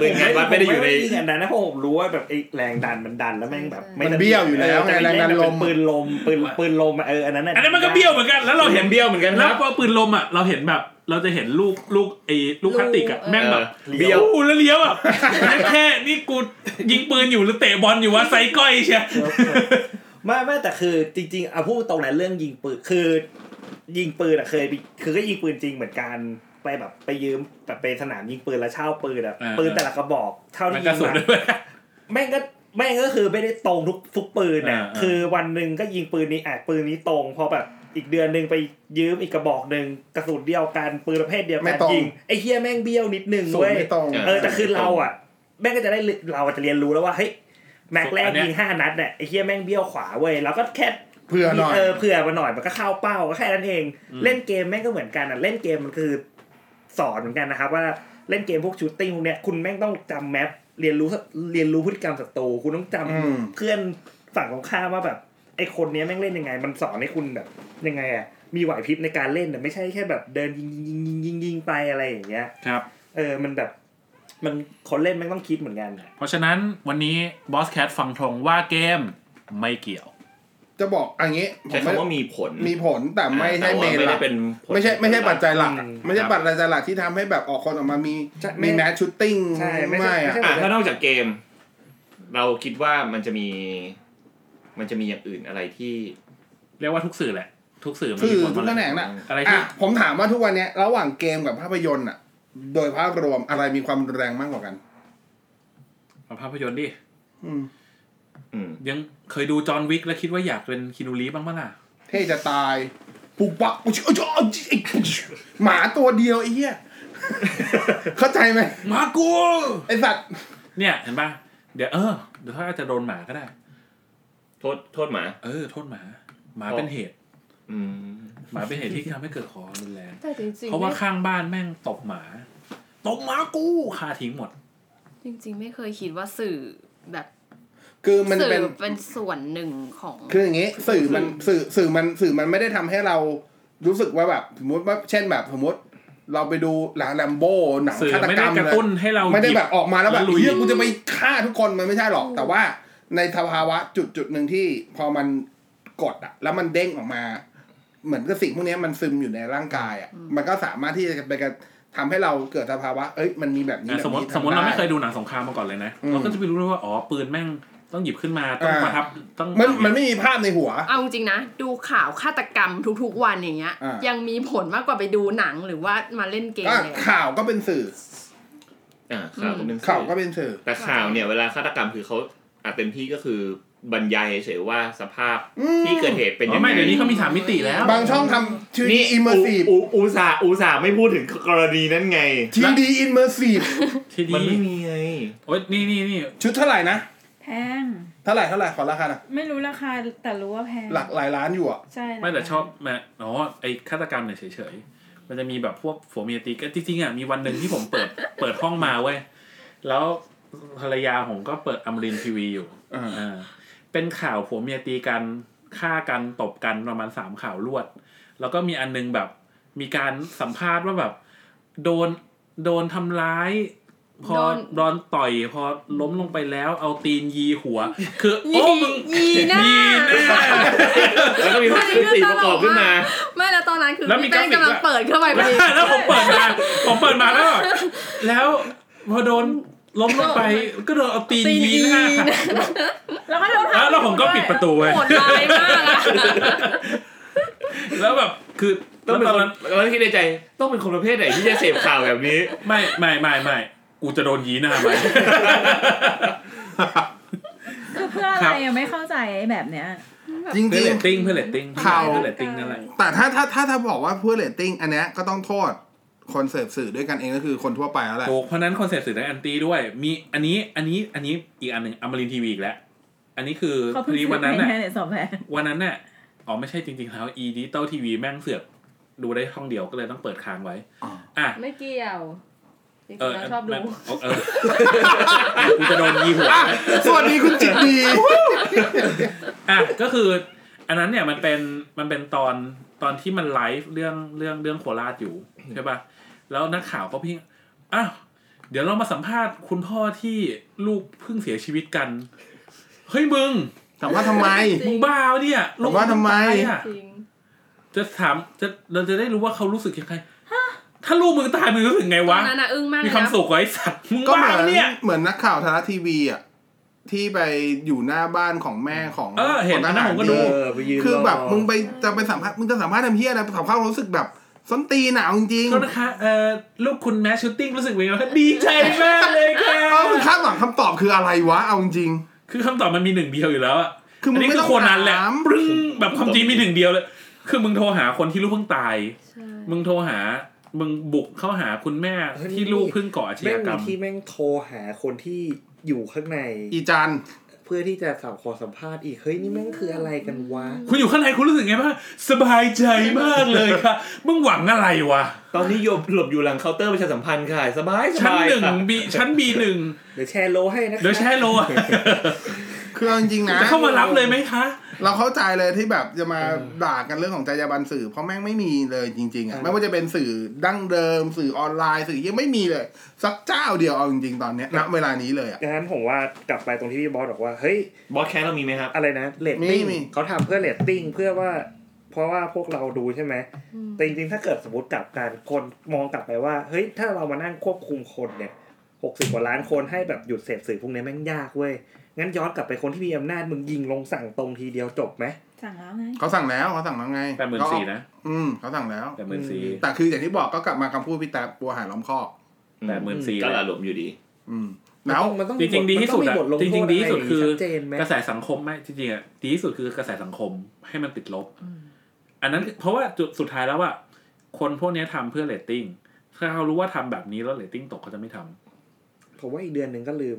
ปืนงานวัดไม่ได้อยู่ในผมยิงอันนั้นนะเพราะผมรู้ว่าแบบไอ้แรงดันมันดันแล้วแม่งแบบมันเบี้ยวอยู่แล้วไงเแต่แรงดันลมเป็นปืนลมปืนปืนลมอะเอออันนั้นน่ะอันนั้นมันก็เบี้ยวเหมือนกันแล้วเราเราเห็เห็นนเบี้ยวเหมือนกันคแล้รัวบพอปืนลมอะเราเห็นแบบเราจะเห็นลูกลูกไอ้ลูกพลาสติกอะลูกแม่งแบบเออเบี้ยวโอ้โหแล้วเลี้ยวอะแค่นี่กูยิงปืนอยู่หรือเตะบอลอยู่วะไซก้อยเชียไม่ไม่แต่คือจริงๆเอาพูดตรงนั้นเรื่องยิงปืนคือ ยิงปืนอะเคยไปคือก็ยิงปืนจริงเหมือนกันไปแบบไปยืมแบบไปสนามยิงปืนแล้วเช่าปืนอะปืนแต่ละกระบอกเท่ามันที่กระยิงสุนมาด้วยแม่งก็แม่งก็คือไม่ได้ตรงทุกทุกปืนน่ะอ่าอ่าคือวันหนึ่งก็ยิงปืนนี้อะปืนนี้ตรงพอแบบอีกเดือนหนึ่งไปยืมอีกกระบอกหนึ่งกระสุนเดียวกันปืนประเภทเดียวไม่กันตรงยิงไอ้เฮียแม่งเบี้ยวนิดนึงสูตเว้รยไม่ตรงเออแต่คือเราอะ แม่งก็จะได้เรียเราจะเรียนรู้แล้วว่าเฮ้ยแม็กแรกอันเนี้ยยิงห้านัดเนี่ยไอ้เฮียแม่งเบี้ยวขวาเว้ยเราก็แค่ เพื่อหน่อยเออเผื่อมาหน่อยมันก็เข้าเป้าก็แค่นั้นเอง เล่นเกมแม่งก็เหมือนกันอะเล่นเกมมันคือสอนเหมือนกันนะครับว่าเล่นเกมพวก shooting พวกเนี้ยคุณแม่งต้องจำ map เรียนรู้เรียนรู้พฤติกรรมศัตรูคุณต้องจำอืมเพื่อนฝั่งของข้ามว่าแบบไอ้คนเนี้ยแม่งเล่นยังไง มันสอนให้คุณแบบยังไงอะมีไหวพริบในการเล่นแต่ไม่ใช่แค่แบบเดินยิงยิงยิงยิงยิงไปอะไรอย่างเงี้ยครับ เออมันแบบมันคนเล่นแม่งต้องคิดเหมือนกัน เพราะฉะนั้นวันนี้บอสแคทฟันธงว่าเกมไม่เกี่ยว จะบอกอันนี้ผมไม่ใช้คำว่ามีผลมีผลแต่ไม่ใช่ main หลัก แต่เมว่าไม่หลัได้เป็นผลไม่ใช่ไม่ใช่ปัจจัยหลักอะอืมไม่ใช่ครับปัจจัยหลักที่ทำให้แบบออกคนออกมามีใช่มี mass shooting ใช่ไม่ใช่ไม่อะไม่ใช่อะถ้านอกจากเกม เราคิดว่ามันจะมี มันจะมีอย่างอื่นอะไรที่ เรียกว่าทุกสื่อแหละ ทุกสื่อมันมีผลหมดเลย สื่อทุกแขดนงน่ะอะไรที่อะผมถามว่าทุกวันเนี้ยระหว่างเกมกับภาพยนตร์อะ โดยภาพรวมอะไรมีความรุนแรงมากกว่ากันมาภาพยนตร์ดิอืมอืมยัง เคยดูจอห์นวิกแล้วคิดว่าอยากเป็นคินูรีฟบ้างปะล่ะ เท่จะตายปุกปักอุ๊ยอุ๊ยอุ๊ยไอ้หมาตัวเดียวไอ้เหี้ยเข้าใจไหมมากูไอ้สัตว์เนี่ยเห็นปะเดี๋ยวเออเดี๋ยวถ้าจะโดนหมาก็ได้ โทษโทษหมา เออ โทษหมา หมาเป็นเหตุ อืมหมาเป็นเหตุที่ทำให้เกิดคอรุนแรงแต่จริงๆเพราะว่าไม่ข้างบ้านแม่งตบหมาตบหมากูฆ่าทิ้งหมด จริง ๆ ไม่เคยคิดว่าสื่อแบบ คือมันสื่เป็นอเป็นส่วนหนึ่งของ คืออย่างงี้ สื่อมันสื่อสื่อมันสื่อมันไม่ได้ทำให้เรารู้สึกว่าแบบสมมติว่าเช่นแบบสมมติเราไปดูหลังแลมโบ้หนังสื่อฆาตไม่กรได้รมกระเลยตุ้นให้เราไม่ได้หยิแบบออกมาแล้วแบบแล้วลุยเฮียกูจะไปฆ่าทุกคนมันไม่ใช่หรอก แต่ว่าในสภาวะจุดจุดหนึ่งที่พอมันกดอะแล้วมันเด้งออกมา เหมือนกับสิ่งพวกนี้มันซึมอยู่ในร่างกายอะมันก็สามารถที่จะไปกระทำให้เราเกิดสภาวะ เอ้ย มันมีแบบนี้อะแบบสมมตินี้สมมติเราไม่เคยทำด้ดูหนังสงครามมาก่อนเลยนะอืมเราก็จะไปรู้เลยว่า อ๋อ ปืนแม่ง ต้องหยิบขึ้นมาต้องอ่าประทับต้องมันมันไม่มีภาพในหัว เอาจริงๆนะ ดูข่าวฆาตกรรมทุกๆวันอย่างเงี้ยอ่ายัยังมีผลมากกว่าไปดูหนังหรือว่ามาเล่นเกมอะเลยอะข่าวก็เป็นสื่ออ่าข่าวก็เป็นข่าวสื่อก็เป็นสื่อแต่ข่าวเนี่ยเวลาฆาตกรรมคือเขาอาจเต็มที่ก็คือบรรยายเฉยๆว่าสภาพอืมที่เกิดเหตุเป็นยัองไง อ๋อไม่เดี๋ยวนี้เขามีสามมิติแล้ว บางช่องทำ3D immersive อุอุตส่าห์อุตส่าห์ไม่พูดถึงกรณีนั้นไง3D immersive ที่มันดีไม่มีไงโอ๊ยนี่นี่นี่ชุดเท่าไหร่นะ แพง เท่าไหร่เท่าไหร่ขอราคาหน่อยไม่รู้ราคาแต่รู้ว่าแพง หลักหลายล้านอยู่อะ ใช่ไม่แต่ชอบแม่อ๋อไอฆาตกรรมเนี่ยเฉยๆ มันจะมีแบบพวกผัวเมียตีกันจริงๆอะมีวันหนึ่งที่ผมเปิด เปิดห้องมาเว้ย แล้วภรรยาผมก็เปิดอมรินทีวีอยู่อ่าอ่าเป็นข่าวผัวเมียตีกันฆ่ากันตบกันประมาณสามข่าวรวด แล้วก็มีอันนึงแบบมีการสัมภาษณ์ว่าแบบ โดนโดนทำร้าย พอโดนโดนต่อยพอล้มลงไปแล้วเอาตีนยีหัว คือยีโอ้มึงยีหน้ายีหน้าแล้วก็มีภาพคลิปตีประกอบขึ้นมาไม่แล้วตอนนั้นคือแล้วมีพี่แป้งกราฟิกกำลังด้วยเปิดเข้าไปพอดีแล้วผมเปิดมาผมเปิดมาแล้วแบบแล้วพอโดนล้มลงไปก็โดนเอาตีนตีนยีหน้าค่ะแล้วก็โดนแล้วแล้วผมก็ปิดประตูไว้โหดร้ายมากอะแล้วแบบคือต้แล้องเป็นคนแล้วคิดในใจ ต้องเป็นคนประเภทไหนที่จะเสพข่าวแบบนี้ ไม่ไม่ไม่ไม่ กูจะโดนยีหน้าไหมคือเพื่ออะไรยังไม่เข้าใจไอ้แบบเนี้ย จริงจริงเพื่อจริเรงตติ้งเพื่อเรตติ้งข่าว เพื่อเรตติ้งนั่นแหละแต่ถ้าถ้าถ้าถ้าบอกว่าเพื่อเรตติ้งอันเนี้ยก็ต้องโทษคนเสพสื่อด้วยกันเองก็คือคนทั่วไปแล้วแหละ ถูกเพราะฉะนั้นคอนเซ็ปต์สื่อได้แอนตี้ด้วย มีอันนี้อันนี้อันนี้อีกอันหนึ่งอมรินทีวีอีกแล้ว อันนี้คือเขาพเพิ่องดีซื้อวันนั้นไปน่ะ แค่ในสอบแพงวันนั้นน่ะอ๋อไม่ใช่จริงๆแล้วอีดิจิตอลทีวีแม่งเสือกดูได้ห้องเดียวก็เลยต้องเปิดค้างไว้อ๋ออะไม่เกี่ยว จริงเออๆแล้วชอบดูมันเออกูจะโดนยีหัวอะสวัสดีคุณจิตดีอะก็คือ อันนั้นเนี่ยมันเป็นมันเป็นตอนตอนที่มันไลฟ์เรื่องเรื่องเรื่องโคราชอยู่ใช่ป่ะแล้วนักข่าวก็พี่อ้าวเดี๋ยวเรามาสัมภาษณ์คุณพ่อที่ลูกเพิ่งเสียชีวิตกัน เฮ้ยมึงถามว่าทำไมมึงบ้าวะเนี่ยลูกว่าทำไมตายอะจริงจะถามจะเราจะได้รู้ว่าเขารู้สึกยังไง ถ้าลูกมึงตายมึงรู้สึกไงตอวะ นนั้นอะอึ้งมากมีเลยความนะสุขเหรอไอ้สัตว์มึงก็เหบ้ามือนวะเนี่ย เหมือนนักข่าวไทยรัฐทีวีอะที่ไปอยู่หน้าบ้านของแม่ของเออเห็นขงทอันนั้นหารผมก็ดู เออไปยืนคือแบบรมึงไปจะไปสัมภาษณ์มึงจะสัมภาษณ์ทำเพี้ยอะไรสัมภาษณ์ความรู้สึกแบบส้นตีนหนาวจริงโทษนะคะเอ่อลูกคุณแมชชูตติ้งรู้สึกยังไงบ้างดีใจมากเลยค่ะเออมึงคาดหวังคำตอบคืออะไรวะเอาจริง คือคำตอบมันมีหนึ่งเดียวอยู่แล้วอะคือมึงนนี้ไม่คืต้องโคนันแหละถาม ปรึ้งแบบความจริงมีหนึ่งเดียวเลย คือมึงโทรหาคนที่ลูกเพิ่งตาย ใช่มึงโทรหา มึงบุกเข้าหาคุณแม่ที่ลูกเพิ่งก่ออาชแม่ญางกรมีรมที่แม่งโทรหาคนที่อยู่ข้างใน อีจันเพื่อที่จะสาวขอสัมภาษณ์อีก เฮ้ย นี่แม่งคืออะไรกันวะ คุณอยู่ข้างในคุณรู้สึกไงบ้างสบายใจมากเลยค่ะ มึงหวังอะไรวะ ตอนนี้โยบหลบอยู่หลังเคาน์เตอร์ประชาสัมพันธ์ค่ะ สบายสชั้นบายหนึ่งค่ะบีชั้นบีหนึ่งเดี๋ยวแชร์โลให้นะคะเดี๋ยวแช่โลอะคือเอาจริงๆนะจะเข้ามารับเลยไหมคะ เราเข้าใจเลยที่แบบจะมาด่ากันเรื่องของจรรยาบรรณสื่อ เพราะแม่งไม่มีเลยจริงๆอะไม่ว่าจะเป็นสื่อดั้งเดิม สื่อออนไลน์สื่อยังไม่มีเลย สักเจ้าเดียวเอาจริงๆตอนเนี้ยณเวลานี้เลยอะดังนั้นผมว่ากลับไปตรงที่พี่บอสบอกว่าเฮ้ยบอสแคสเรามีไหมครับอะไรนะเรตติ้งมีมีเขาทำเพื่อเรตติ้งเพื่อว่าเพราะว่าพวกเราดูใช่ไหม แต่จริงๆ ถ้าเกิดสมมติกลับกันคนมองกลับไปว่า เฮ้ย ถ้าเรามานั่งควบคุมคนเนี่ย หกสิบกว่าล้านคนให้แบบหยุดเสพสื่อพวกนี้แม่งยากเว้ย งั้นย้อนกลับไปคนที่มีอำนาจมึงยิงลงสั่งตรงทีเดียวจบไหมสั่งแล้วไงเขาสั่งแล้วเขาสั่งแล้วไงแปดหมื่นสี่นะอืมเขาสั่งแล้วแปดหมื่นสี่แต่คืออย่างที่บอกก็กลับมาคำพูดพี่แต๊บวัวหายล้อมคอกแปดหมื่นสี่ก็ละหลวมอยู่ดี อืมแล้วมันต้องจริงๆดีที่สุดมันอะต้องมีบทลงโทษ จริงๆดีที่สุดคือชัดเจนไหมกระแสสังคมไม่จริงๆอะดีที่สุดคือกระแสสังคมให้มันติดลบ อันนั้นเพราะว่าจุดสุดท้ายแล้วว่าคนพวกเนี้ยทำเพื่อเรตติ้งถ้าเขารู้ว่าทำแบบนี้แล้วเรตติ้งตกเขาจะไม่ทำ ผมว่าอีกเดือนหนึ่งก็ลืม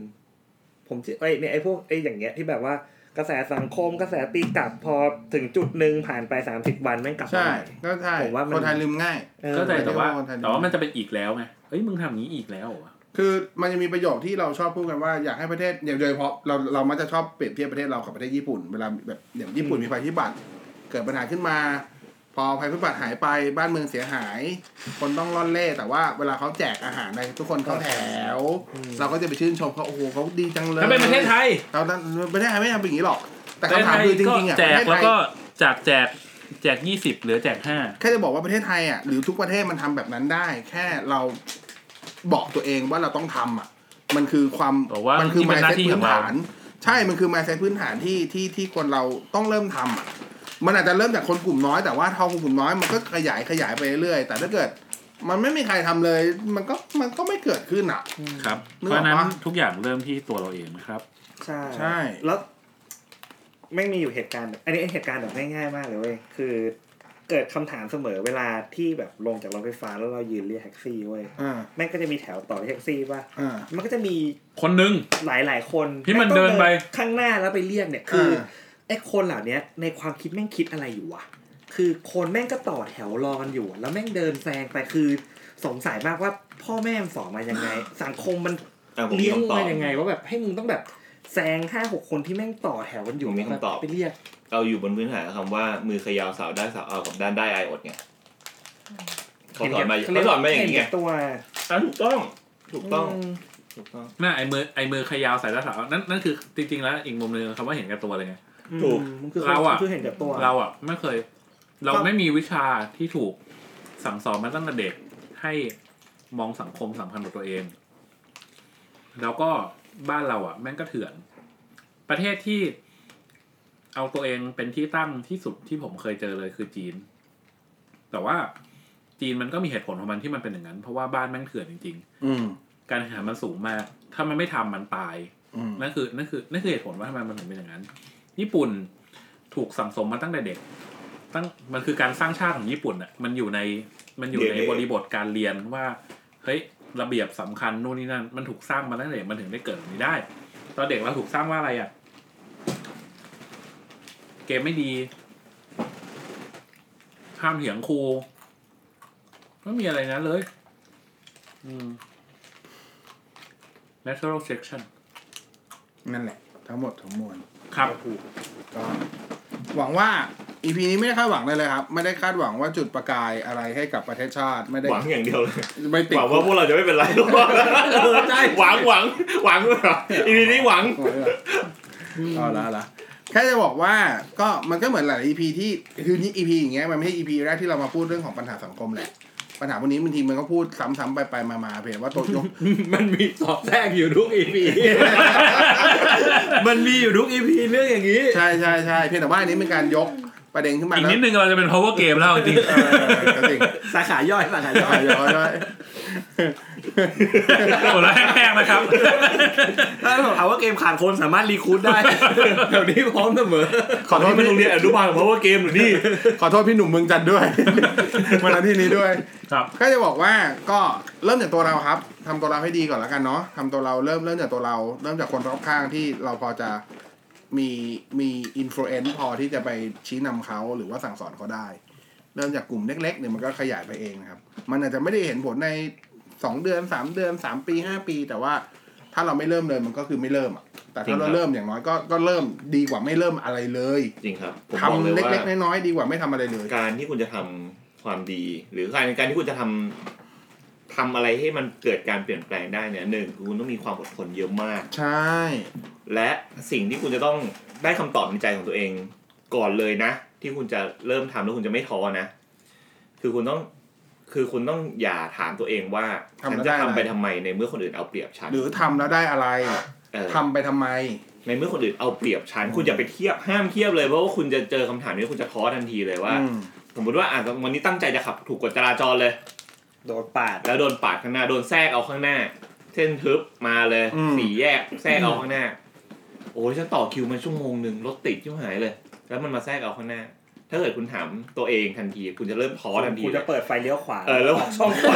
ผมจะไอ้เนี่ยไอ้พวกไอ้อย่างเงี้ยที่แบบว่ากระแสสังคมกระแสตีกลับพอถึงจุดหนึ่งผ่านไปสามสิบวันแม่งกลับมาใช่ใหม่ก็ใช่ผมว่ามันคนไทยลืมง่ายออเข้าใจแต่ว่าคนไทยแต่ว่ามันจะเป็นอีกแล้วไงเฮ้ยมึงทำอย่างนี้อีกแล้วเหรอวะคือมันจะมีประโยคที่เราชอบพูดกันว่าอยากให้ประเทศอย่างโดยเฉพาะเราเรามักจะชอบเปรียบเทียบประเทศเรากับประเทศญี่ปุ่นเวลาแบบอย่างญี่ปุ่นมีภัยพิบัติเกิดปัญหาขึ้นมา พอภัยพิบัติหายไปบ้านเมืองเสียหาย คนต้องร่อนเล่แต่ว่าเวลาเขาแจกอาหารในทุกคนเข้าแถว เราก็จะไปชื่นชมเขาโอ้โหเขาดีจังเลยถ้าเป็นประเทศไทยเราประเทศไทยไม่ทำเป็นอย่างนี้หรอก แต่ประเทศคำถามไทยคือจก็ริงๆอะแจประกเทศแล้วไทยก็จากแจกแจกยี่สิบเหลือแจกห้าแค่จะบอกว่าประเทศไทยอะหรือทุกประเทศมันทำแบบนั้นได้ แค่เราบอกตัวเองว่าเราต้องทำอะ มันคือความบอกว่ามันคือนี่เป็นหน้า mindset ที่พื้ขอนงเราฐาน ใช่มันคือ mindset พื้นฐานที่ที่ที่คนเราต้องเริ่มทำอะ มันอาจจะเริ่มจากคนกลุ่มน้อยแต่ว่าทอคนกลุ่มน้อยมันก็ขยายขยายไปเรื่อยๆแต่ถ้าเกิด มันไม่มีใครทำเลย มันก็มันก็ไม่เกิดขึ้นอะ ครับนึเพกออกราะฉะนั้นปะทุกอย่างเริ่มที่ตัวเราเองนะครับ ใช่ใช่แล้วไม่งมีอยู่เหตุการณ์แบบอันนี้เหตุการณ์แบบง่ายๆมากเลยเว้ยคือเกิดคำถามเสมอเวลาที่แบบลงจากรถไฟฟ้าแล้วเรายืนเรียกแท็กซี่เว้ยอ่าแม่งก็จะมีแถวต่อแท็กซี่ป่ะอ่ามันก็จะมีคนหนึ่งหลายๆคนที่มันแงต้องเดินไปข้างหน้าแล้วไปเรียกเนี่ยคืออ่า ไอ้คนเหล่าเนี้ยในความคิดแม่งคิดอะไรอยู่วะคือคนแม่งก็ต่อแถวรอกันอยู่ แล้วแม่งเดินแซงไปคือสงสัยมากว่าพ่อแม่มันสอนมายังไง สังคมมันอะผมมีเลี้ยงคำตอบมายังไง ว่าแบบให้มึงต้องแบบแซงห้าหกคนที่แม่งต่อแถวกันอยู่ผมมีคำตอบไปเรียกเราอยู่บนพื้นฐานคำว่ามือเขยาวสาวได้สาวเอากับด้านได้ไออดไงเขาสอนมาเขาสอนมาอย่างนี้ไงเห็นแก่ตัวอะถูกต้องถูกต้องมถูกต้องน่าไอมือไอมือขยาวใส่ตาสาวนั่นนั่นคือจริงๆแล้วอีกมุมหนึงคำว่าเห็นแก่ตัวเลยไง ถูกมันคือเราอะคือเห็นแก่ตัวเราอะไม่เคย เราครับไม่มีวิชาที่ถูกสั่งสอนมาตั้งแต่เด็กให้มองสังคมสำคัญกับตัวเอง แล้วก็บ้านเราอะ แม่งก็เถื่อน ประเทศที่เอาตัวเองเป็นที่ตั้งที่สุดที่ผมเคยเจอเลยคือจีน แต่ว่าจีนมันก็มีเหตุผลของมันที่มันเป็นอย่างนั้น เพราะว่าบ้านแม่งเถื่อนจริงอืมๆการแข่งขันมันสูงมาก ถ้ามันไม่ทำมันตายอืมนั่นคือนั่นคือนั่นคือเหตุผลว่าทำไมมันถึงเป็นอย่างนั้น ญี่ปุ่นถูกสั่งสมมาตั้งแต่เด็ก ตั้งมันคือการสร้างชาติของญี่ปุ่นอะมันอยู่ในมันอยู่ใน DNA บริบทการเรียนว่าเฮ้ยระเบียบสำคัญนู่นนี่นั่น มันถูกสร้างมาตั้งแต่เด็กมันถึงได้เกิดแบบนี้ได้ ตอนเด็กเราถูกสร้างว่าอะไรอะเกมไม่ดีห้ามเถียงครูไม่มีอะไรนะเลย อืม natural selection นั่นแหละ ทั้งหมดทั้งมวล ครับก็หวังว่า EP นี้ไม่ได้คาดหวังเลยเลยครับ ไม่ได้คาดหวังว่าจุดประกายอะไรให้กับประเทศชาติไม่ได้หวังอย่างเดียวเลยไม่ติดหวังว่าพวกเราจะไม่เป็นไรหรอกใช่หวังหวังหวังเหรออีพีนี้หวังเอาละเอาละแค่จะบอกว่าก็มันก็เหมือนหลาย EP ที่คือนี่ EP อย่างเงี้ยมันไม่ใช่ EP แรกที่เรามาพูดเรื่องของปัญหาสังคมแหละ ปัญหาพวกนี้บางทีมันก็พูดซ้ำๆไปไปๆมาๆเพียงว่าตัวยกมันมีสอบแทรกอยู่ทุกอีพีมันมีอยู่ทุกอีพีเรื่องอย่างนี้ ใช่ใช่ใช่เพียงแต่ว่าอันนี้เป็นการยก ประเด็นขึ้นมาอีกแล้วนิดนึงเราจะเป็น power game แล้วจริงเออก็จริงสาขาย่อยสาขาย่อยย้อยย้อยโอ้แล้วแห้งๆนะครับ ถ้าเราถามว่าเกมขาดคนสามารถรีคูดได้เดี๋ยวนี้พร้อมเสมอขอโทษนี่มันพี่โรงเรียนอนุบาลเพราะว่าเกมหรือนี่ขอโทษพี่หนุ่มเมืองจันทร์ด้วยมาณที่นี้ด้วยครับก็จะบอกว่าก็เริ่มจากตัวเราครับทำตัวเราให้ดีก่อนแล้วกันเนาะทำตัวเราเริ่มเริ่มจากตัวเรา เริ่มจากคนรอบข้างที่เราพอจะ มีมี influence พอที่จะไปชี้นำเขาหรือว่าสั่งสอนเขาได้ เริ่มจากกลุ่มเล็กๆเนี่ยมันก็ขยายไปเองนะครับ มันอาจจะไม่ได้เห็นผลในสองเดือนสามเดือนสามปีห้าปี แต่ว่าถ้าเราไม่เริ่มเลยมันก็คือไม่เริ่มอะแต่จริงครัเราเริ่มอย่างน้อยก็ก็เริ่มดีกว่าไม่เริ่มอะไรเลย จริงครับผมทำบอกเลยเล็ว่ากๆน้อยๆดีกว่าไม่ทำอะไรเลย การที่คุณจะทำความดี หรือการการที่คุณจะทำ ทำอะไรให้มันเกิดการเปลี่ยนแปลงได้เนี่ยหนึ่งคุณต้องมีความอดทนเยอะมาก ใช่ และสิ่งที่คุณจะต้องได้คำตอบในใจของตัวเองก่อนเลยนะ ที่คุณจะเริ่มทำแล้วคุณจะไม่ท้อนะ คือคุณต้องคือคุณต้องอย่าถามตัวเองว่าฉันจะทำไปทำไมในเมื่อคนอื่นเอาเปรียบฉันหรือทำแล้วได้อะไรเออทำไปทำไม ในเมื่อคนอื่นเอาเปรียบฉันคุณอย่าไปเทียบห้ามเทียบเลยเพราะว่าคุณจะเจอคำถามนี้คุณจะท้อทันทีเลยว่าอืมสมมติว่าอะวันนี้ตั้งใจจะขับถูกกฎจราจรเลย โดนปาด แล้วโดนปาดข้างหน้า โดนแทรกเอาข้างหน้า เส้นทึบมาเลยสี่แยกแทรกเอาข้างหน้า โอ้ยฉันต่อคิวมาชั่วโมงหนึ่งรถติดชิบหายเลย แล้วมันมาแทรกเอาข้างหน้า ถ้าเกิดคุณถามตัวเองทันที คุณจะเริ่มท้อทันทีคุณจะเปิดไฟเลี้ยวขวาเออแล้ว กช่องขวา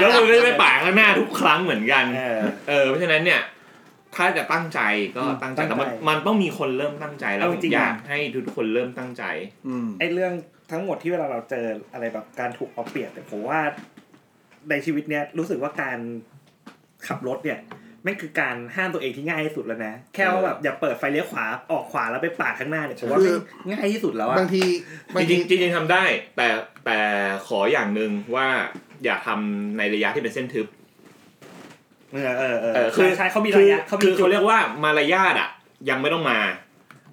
แล้วคุณก็จะไปปาดข้างหน้าทุกครั้งเหมือนกัน เออ เออเพราะฉะนั้นเนี่ย ถ้าจะตั้งใจก็ตั้งใจตั้งใจแต่มันมันต้องมีคนเริ่มตั้งใจแล้วเอาจริงๆ อยากอะให้ทุกคนเริ่มตั้งใจ อืม ไอ้เรื่องทั้งหมดที่เวลาเราเจออะไรแบบการถูกเอาเปรียบเนี่ยผมว่า ในชีวิตเนี้ยรู้สึกว่าการขับรถเนี่ยแม่งคือการห้ามตัวเองที่ง่ายที่สุดแล้วนะ แค่ว่าแบบอย่าเปิดไฟเลี้ยวขวาออกขวาแล้วไปปาดข้างหน้าเนี่ยผมว่าคือแม่งง่ายที่สุดแล้วอะบางทีบางจทีริงๆจริงๆทำได้ แต่แต่ขออย่างหนึ่งว่าอย่าทำในระยะที่เป็นเส้นทึบเออเออเออเออใช่ใช่เขามีระยะเขามีคือจุเขาดเรียกว่ามารยาทอะ ยังไม่ต้องมา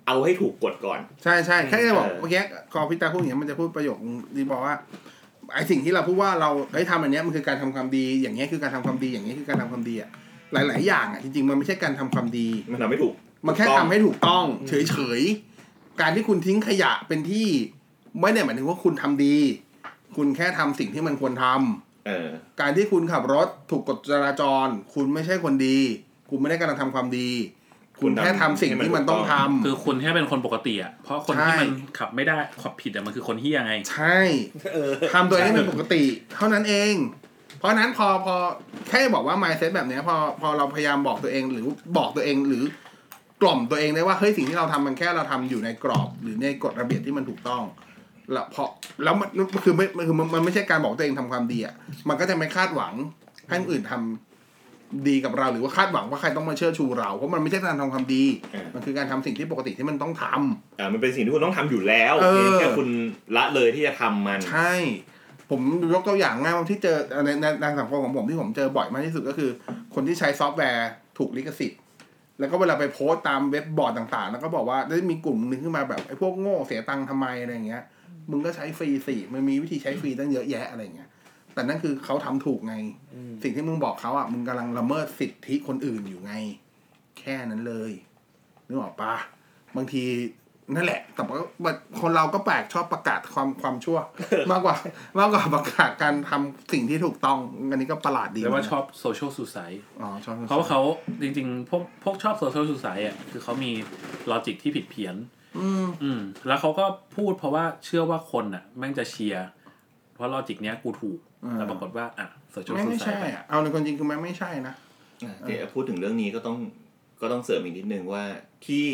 เอาให้ถูกกฎก่อน ใช่ใช่แค่จะบอกเออเมื่อกี้คอพิตาพูดอย่างนี้ยมันจะพูดประโยคที่บอกว่า ไอสิ่งที่เราพูดว่าเราเฮ้ยทำอันเนี้ยมันคือการทำความดี อย่างเงี้ยคือการทำความดี อย่างเงี้ยคือการทำความดีอะหลาย ๆ อย่างอะจริง ๆ มันไม่ใช่การทำความดี มันทำไม่ถูก มันแค่ถูกทำต้องให้ถูกต้อง เฉย ๆ การที่คุณทิ้งขยะเป็นที่ไม่ได้หมายถึงว่าคุณทำดี คุณแค่ทำสิ่งที่มันควรทำเออการที่คุณขับรถถูกกฎจราจร คุณไม่ใช่คนดี คุณไม่ได้กำลังทำความดี คุณแค่ทำสิ่งที่มันต้องทำคือคุณแค่เป็นคนปกติอะเพราะคนที่ใช่มันขับไม่ได้ขับผิดอะมันคือคนเฮี้ยไง ใช่เออทำตัวเองให้เป็นปกติ เท่านั้นเอง เพราะฉะนั้นพอพอแค่บอกว่า mindset แบบเนี้ยพอพอเราพยายามบอกตัวเองหรือบอกตัวเองหรือกล่อมตัวเองได้ว่าเฮ้ยสิ่งที่เราทำมันแค่เราทำอยู่ในกรอบ หรือในกฎระเบียบที่มันถูกต้องแล้วพอแล้วมันคือไม่คือมันมันไม่ใช่การบอกตัวเองทำความดีอะมันก็จะไม่คาดหวังให้คนอื่นทำ ดีกับเราหรือว่าคาดหวังว่าใครต้องมาเชื่อชูเรา เพราะมันไม่ใช่การทำความดีเออมันคือการทำสิ่งที่ปกติที่มันต้องทำอ่ามันเป็นสิ่งที่คุณต้องทำอยู่แล้วเออเพียงแค่คุณละเลยที่จะทำมัน ใช่ ผมยกตัวอย่างง่ายว่าที่เจอในในในสังคมของผมที่ผมเจอบ่อยมากที่สุดก็คือ คนที่ใช้ซอฟต์แวร์ถูกลิขสิทธิ์แล้วก็เวลาไปโพสต์ตามเว็บบอร์ดต่างๆ แล้วก็บอกว่าได้มีกลุ่มหนึงขึ้นมาแบบไอ้พวกโง่เสียตังค์ทำไมอะไรอย่างเงี้ย มึงก็ใช้ฟรีสิมันมีวิธีใช้ฟรีตั้งเยอะแยะอะไรอย่างเงี้ย แต่นั่นคือเขาทำถูกไง สิ่งที่มึงบอกเขาอะมึงกำลังละเมิดสิทธิคนอื่นอยู่ไง แค่นั้นเลยนึกออกปะบางทีนั่นแหละ แต่ว่าคนเราก็แปลกชอบประกาศความความชั่ว มากกว่ามากกว่าประกาศการทำสิ่งที่ถูกต้อง อันนี้ก็ประหลาดดีแล้วว่าชอบ social suicide อ๋อชอบเพราะว่าเขาจริงๆ พวกพวกชอบ social suicideอะคือเขามี logic ที่ผิดเพี้ยนอืมอืม แล้วเขาก็พูดเพราะว่าเชื่อว่าคนอะ แม่งจะเชียร์เพราะ logic เนี้ยกูถูกอ่า แต่ปรากฏว่าอะโซเชียลแม่ง suicide ไม่ใช่อะเอาในความจริงคือแม่งไม่ใช่นะเดี๋ยวพูดถึงเรื่องนี้ก็ต้องก็ต้องเสริมอีกนิดนึงว่าที่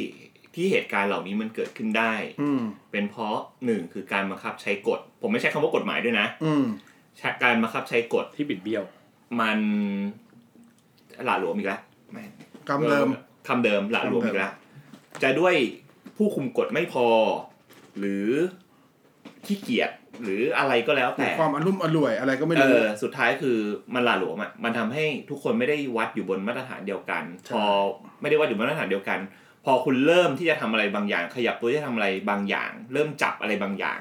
ที่เหตุการณ์เหล่านี้มันเกิดขึ้นได้ อืมเป็นเพราะหนึ่งคือการบังคับใช้กฎ ผมไม่ใช้คำว่ากฎหมายด้วยนะ อืมใช้การบังคับใช้กฎที่บิดเบี้ยว มันหละหลวมอีกแล้วไม่คำเดิมคำเดิมหละหลวมอีกแล้วจะด้วยผู้คุมกฎไม่พอ หรือขี้เกียจ หรืออะไรก็แล้วแต่ความอารมณ์อร่วยอะไรก็ไม่เอรู้อสุดท้ายคือมันหลาหลวมอะมันทำให้ทุกคนไม่ได้วัดอยู่บนมาตรฐานเดียวกันใช่พอไม่ได้วัดอยู่บนมาตรฐานเดียวกัน พอคุณเริ่มที่จะทำอะไรบางอย่าง ขยับตัวที่จะทำอะไรบางอย่าง เริ่มจับอะไรบางอย่าง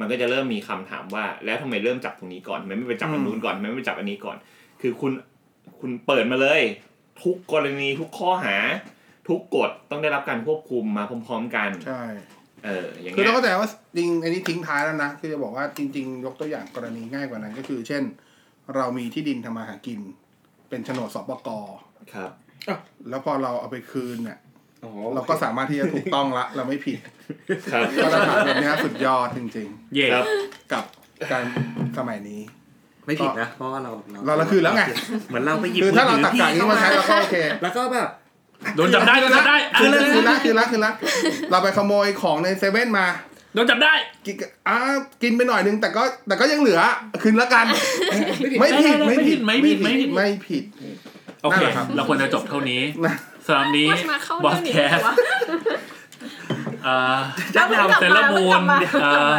มันก็จะเริ่มมีคำถามว่า แล้วทำไมเริ่มจับตรงนี้ก่อนทำไมไม่ไปจับอันนู้นก่อนทำไมไม่ไปจับอันนี้ก่อน คือคุณคุณเปิดมาเลย ทุกกรณีทุกข้อหา ทุกกฎต้องได้รับการควบคุมมาพร้อม ๆ กันใช่ เอออย่างคือเงี้ยเราก็แต่ว่าจริงอันนี้ทิ้งท้ายแล้วนะคือจะบอกว่าจริง ๆ ยกตัวอย่างกรณีง่ายกว่านั้น ก็คือ เช่น เรามีที่ดินทำมาหากิน เป็นโฉนดสปกครับแล้วพอเราเอาไปคืนเนี่ย อ๋อเราก็สามารถที่จะถูกต้องละ เราไม่ผิดครับมาตรฐานแบบเนี้ยสุดยอดจริง เย่ครับๆ กับการสมัยนี้ ไม่ผิดนะ เพราะว่าเราเราละคืนแล้วไง เหมือนเราไปหยิบคือถ้าเราตักกะนี้มาใช้เราก็โอเค แล้วก็แบบ โดนจับได้โดนจับได้คือละอะคือละคือละคือละเราไปขโมยของในเซเว่นมาโดนจับได้กินอ่ากินไปหน่อยนึงแต่ก็แต่ก็ยังเหลือ คืนละกัน ไม่ผิดไม่ผิดไม่ผิดไม่ผิดไม่ผิดโอเคนั่นแหละครับเราควรจะจบเท่านี้นะสำหรับนี้ว่ามาเข้าบอเรื่อสงนี้แคสวะอ่าแล้วมันกลับเซเลอร์มูนมันกลับมาเอ่อ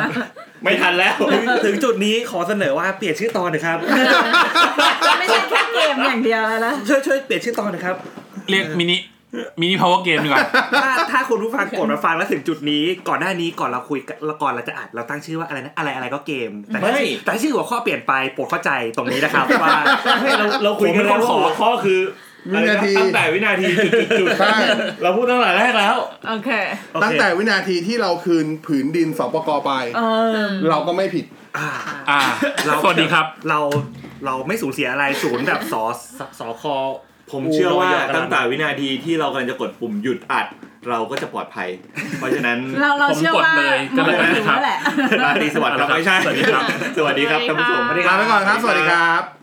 ไม่ทันแล้วถึงถึงจุดนี้ขอเสนอว่าเปลี่ยนชื่อตอนหนะครับ ไม่ใช่แค่เกมอย่างเดียวแล้วนะช่วยช่วยเปลี่ยนชื่อตอนหน่อยนะครับ เรียก mini mini power game ดีกว่าถ้าถ้าคุณผู้ฟังกดมาฟังแล้วถึงจุดนี้ ก่อนหน้านี้ก่อนเราคุยกันก่อนเราจะอัดเราตั้งชื่อว่าอะไรนะอะไรอะไรก็เกม แต่ถ้าไม่ แต่ถ้าชื่อหัวข้อเปลี่ยนไปโปรดเข้าใจตรงนี้นะครับว่าไม่เราเราคุยกันแล้วว่าหัวข้อคือวินาทีตั้งแต่วินาทีจุดๆๆใช่เราพูดตั้งแต่แรกแล้วโอเคโอเคตั้งแต่วินาทีที่เราคืนผืนดินสปกไปเออเราก็ไม่ผิดอ่าอ่าเราสวัสดีครับ เราเราไม่สูญเสียอะไรศูนย์แบบสอสสอคอ ผมเชื่อว่าโอ้ยตั้งแต่วินาทีที่เรากำลังจะกดปุ่มหยุดอัดเราก็จะปลอดภัย เพราะฉะนั้นเราเราเชื่อว่าผมกดเลยก็แล้วกันนะครับแหละราตรีสวัสดิ์ครับไม่ใช่สวัสดีครับสวัสดีครับท่านผู้ชมสวัสดีคลารับไปก่อนครับ สวัสดีครับ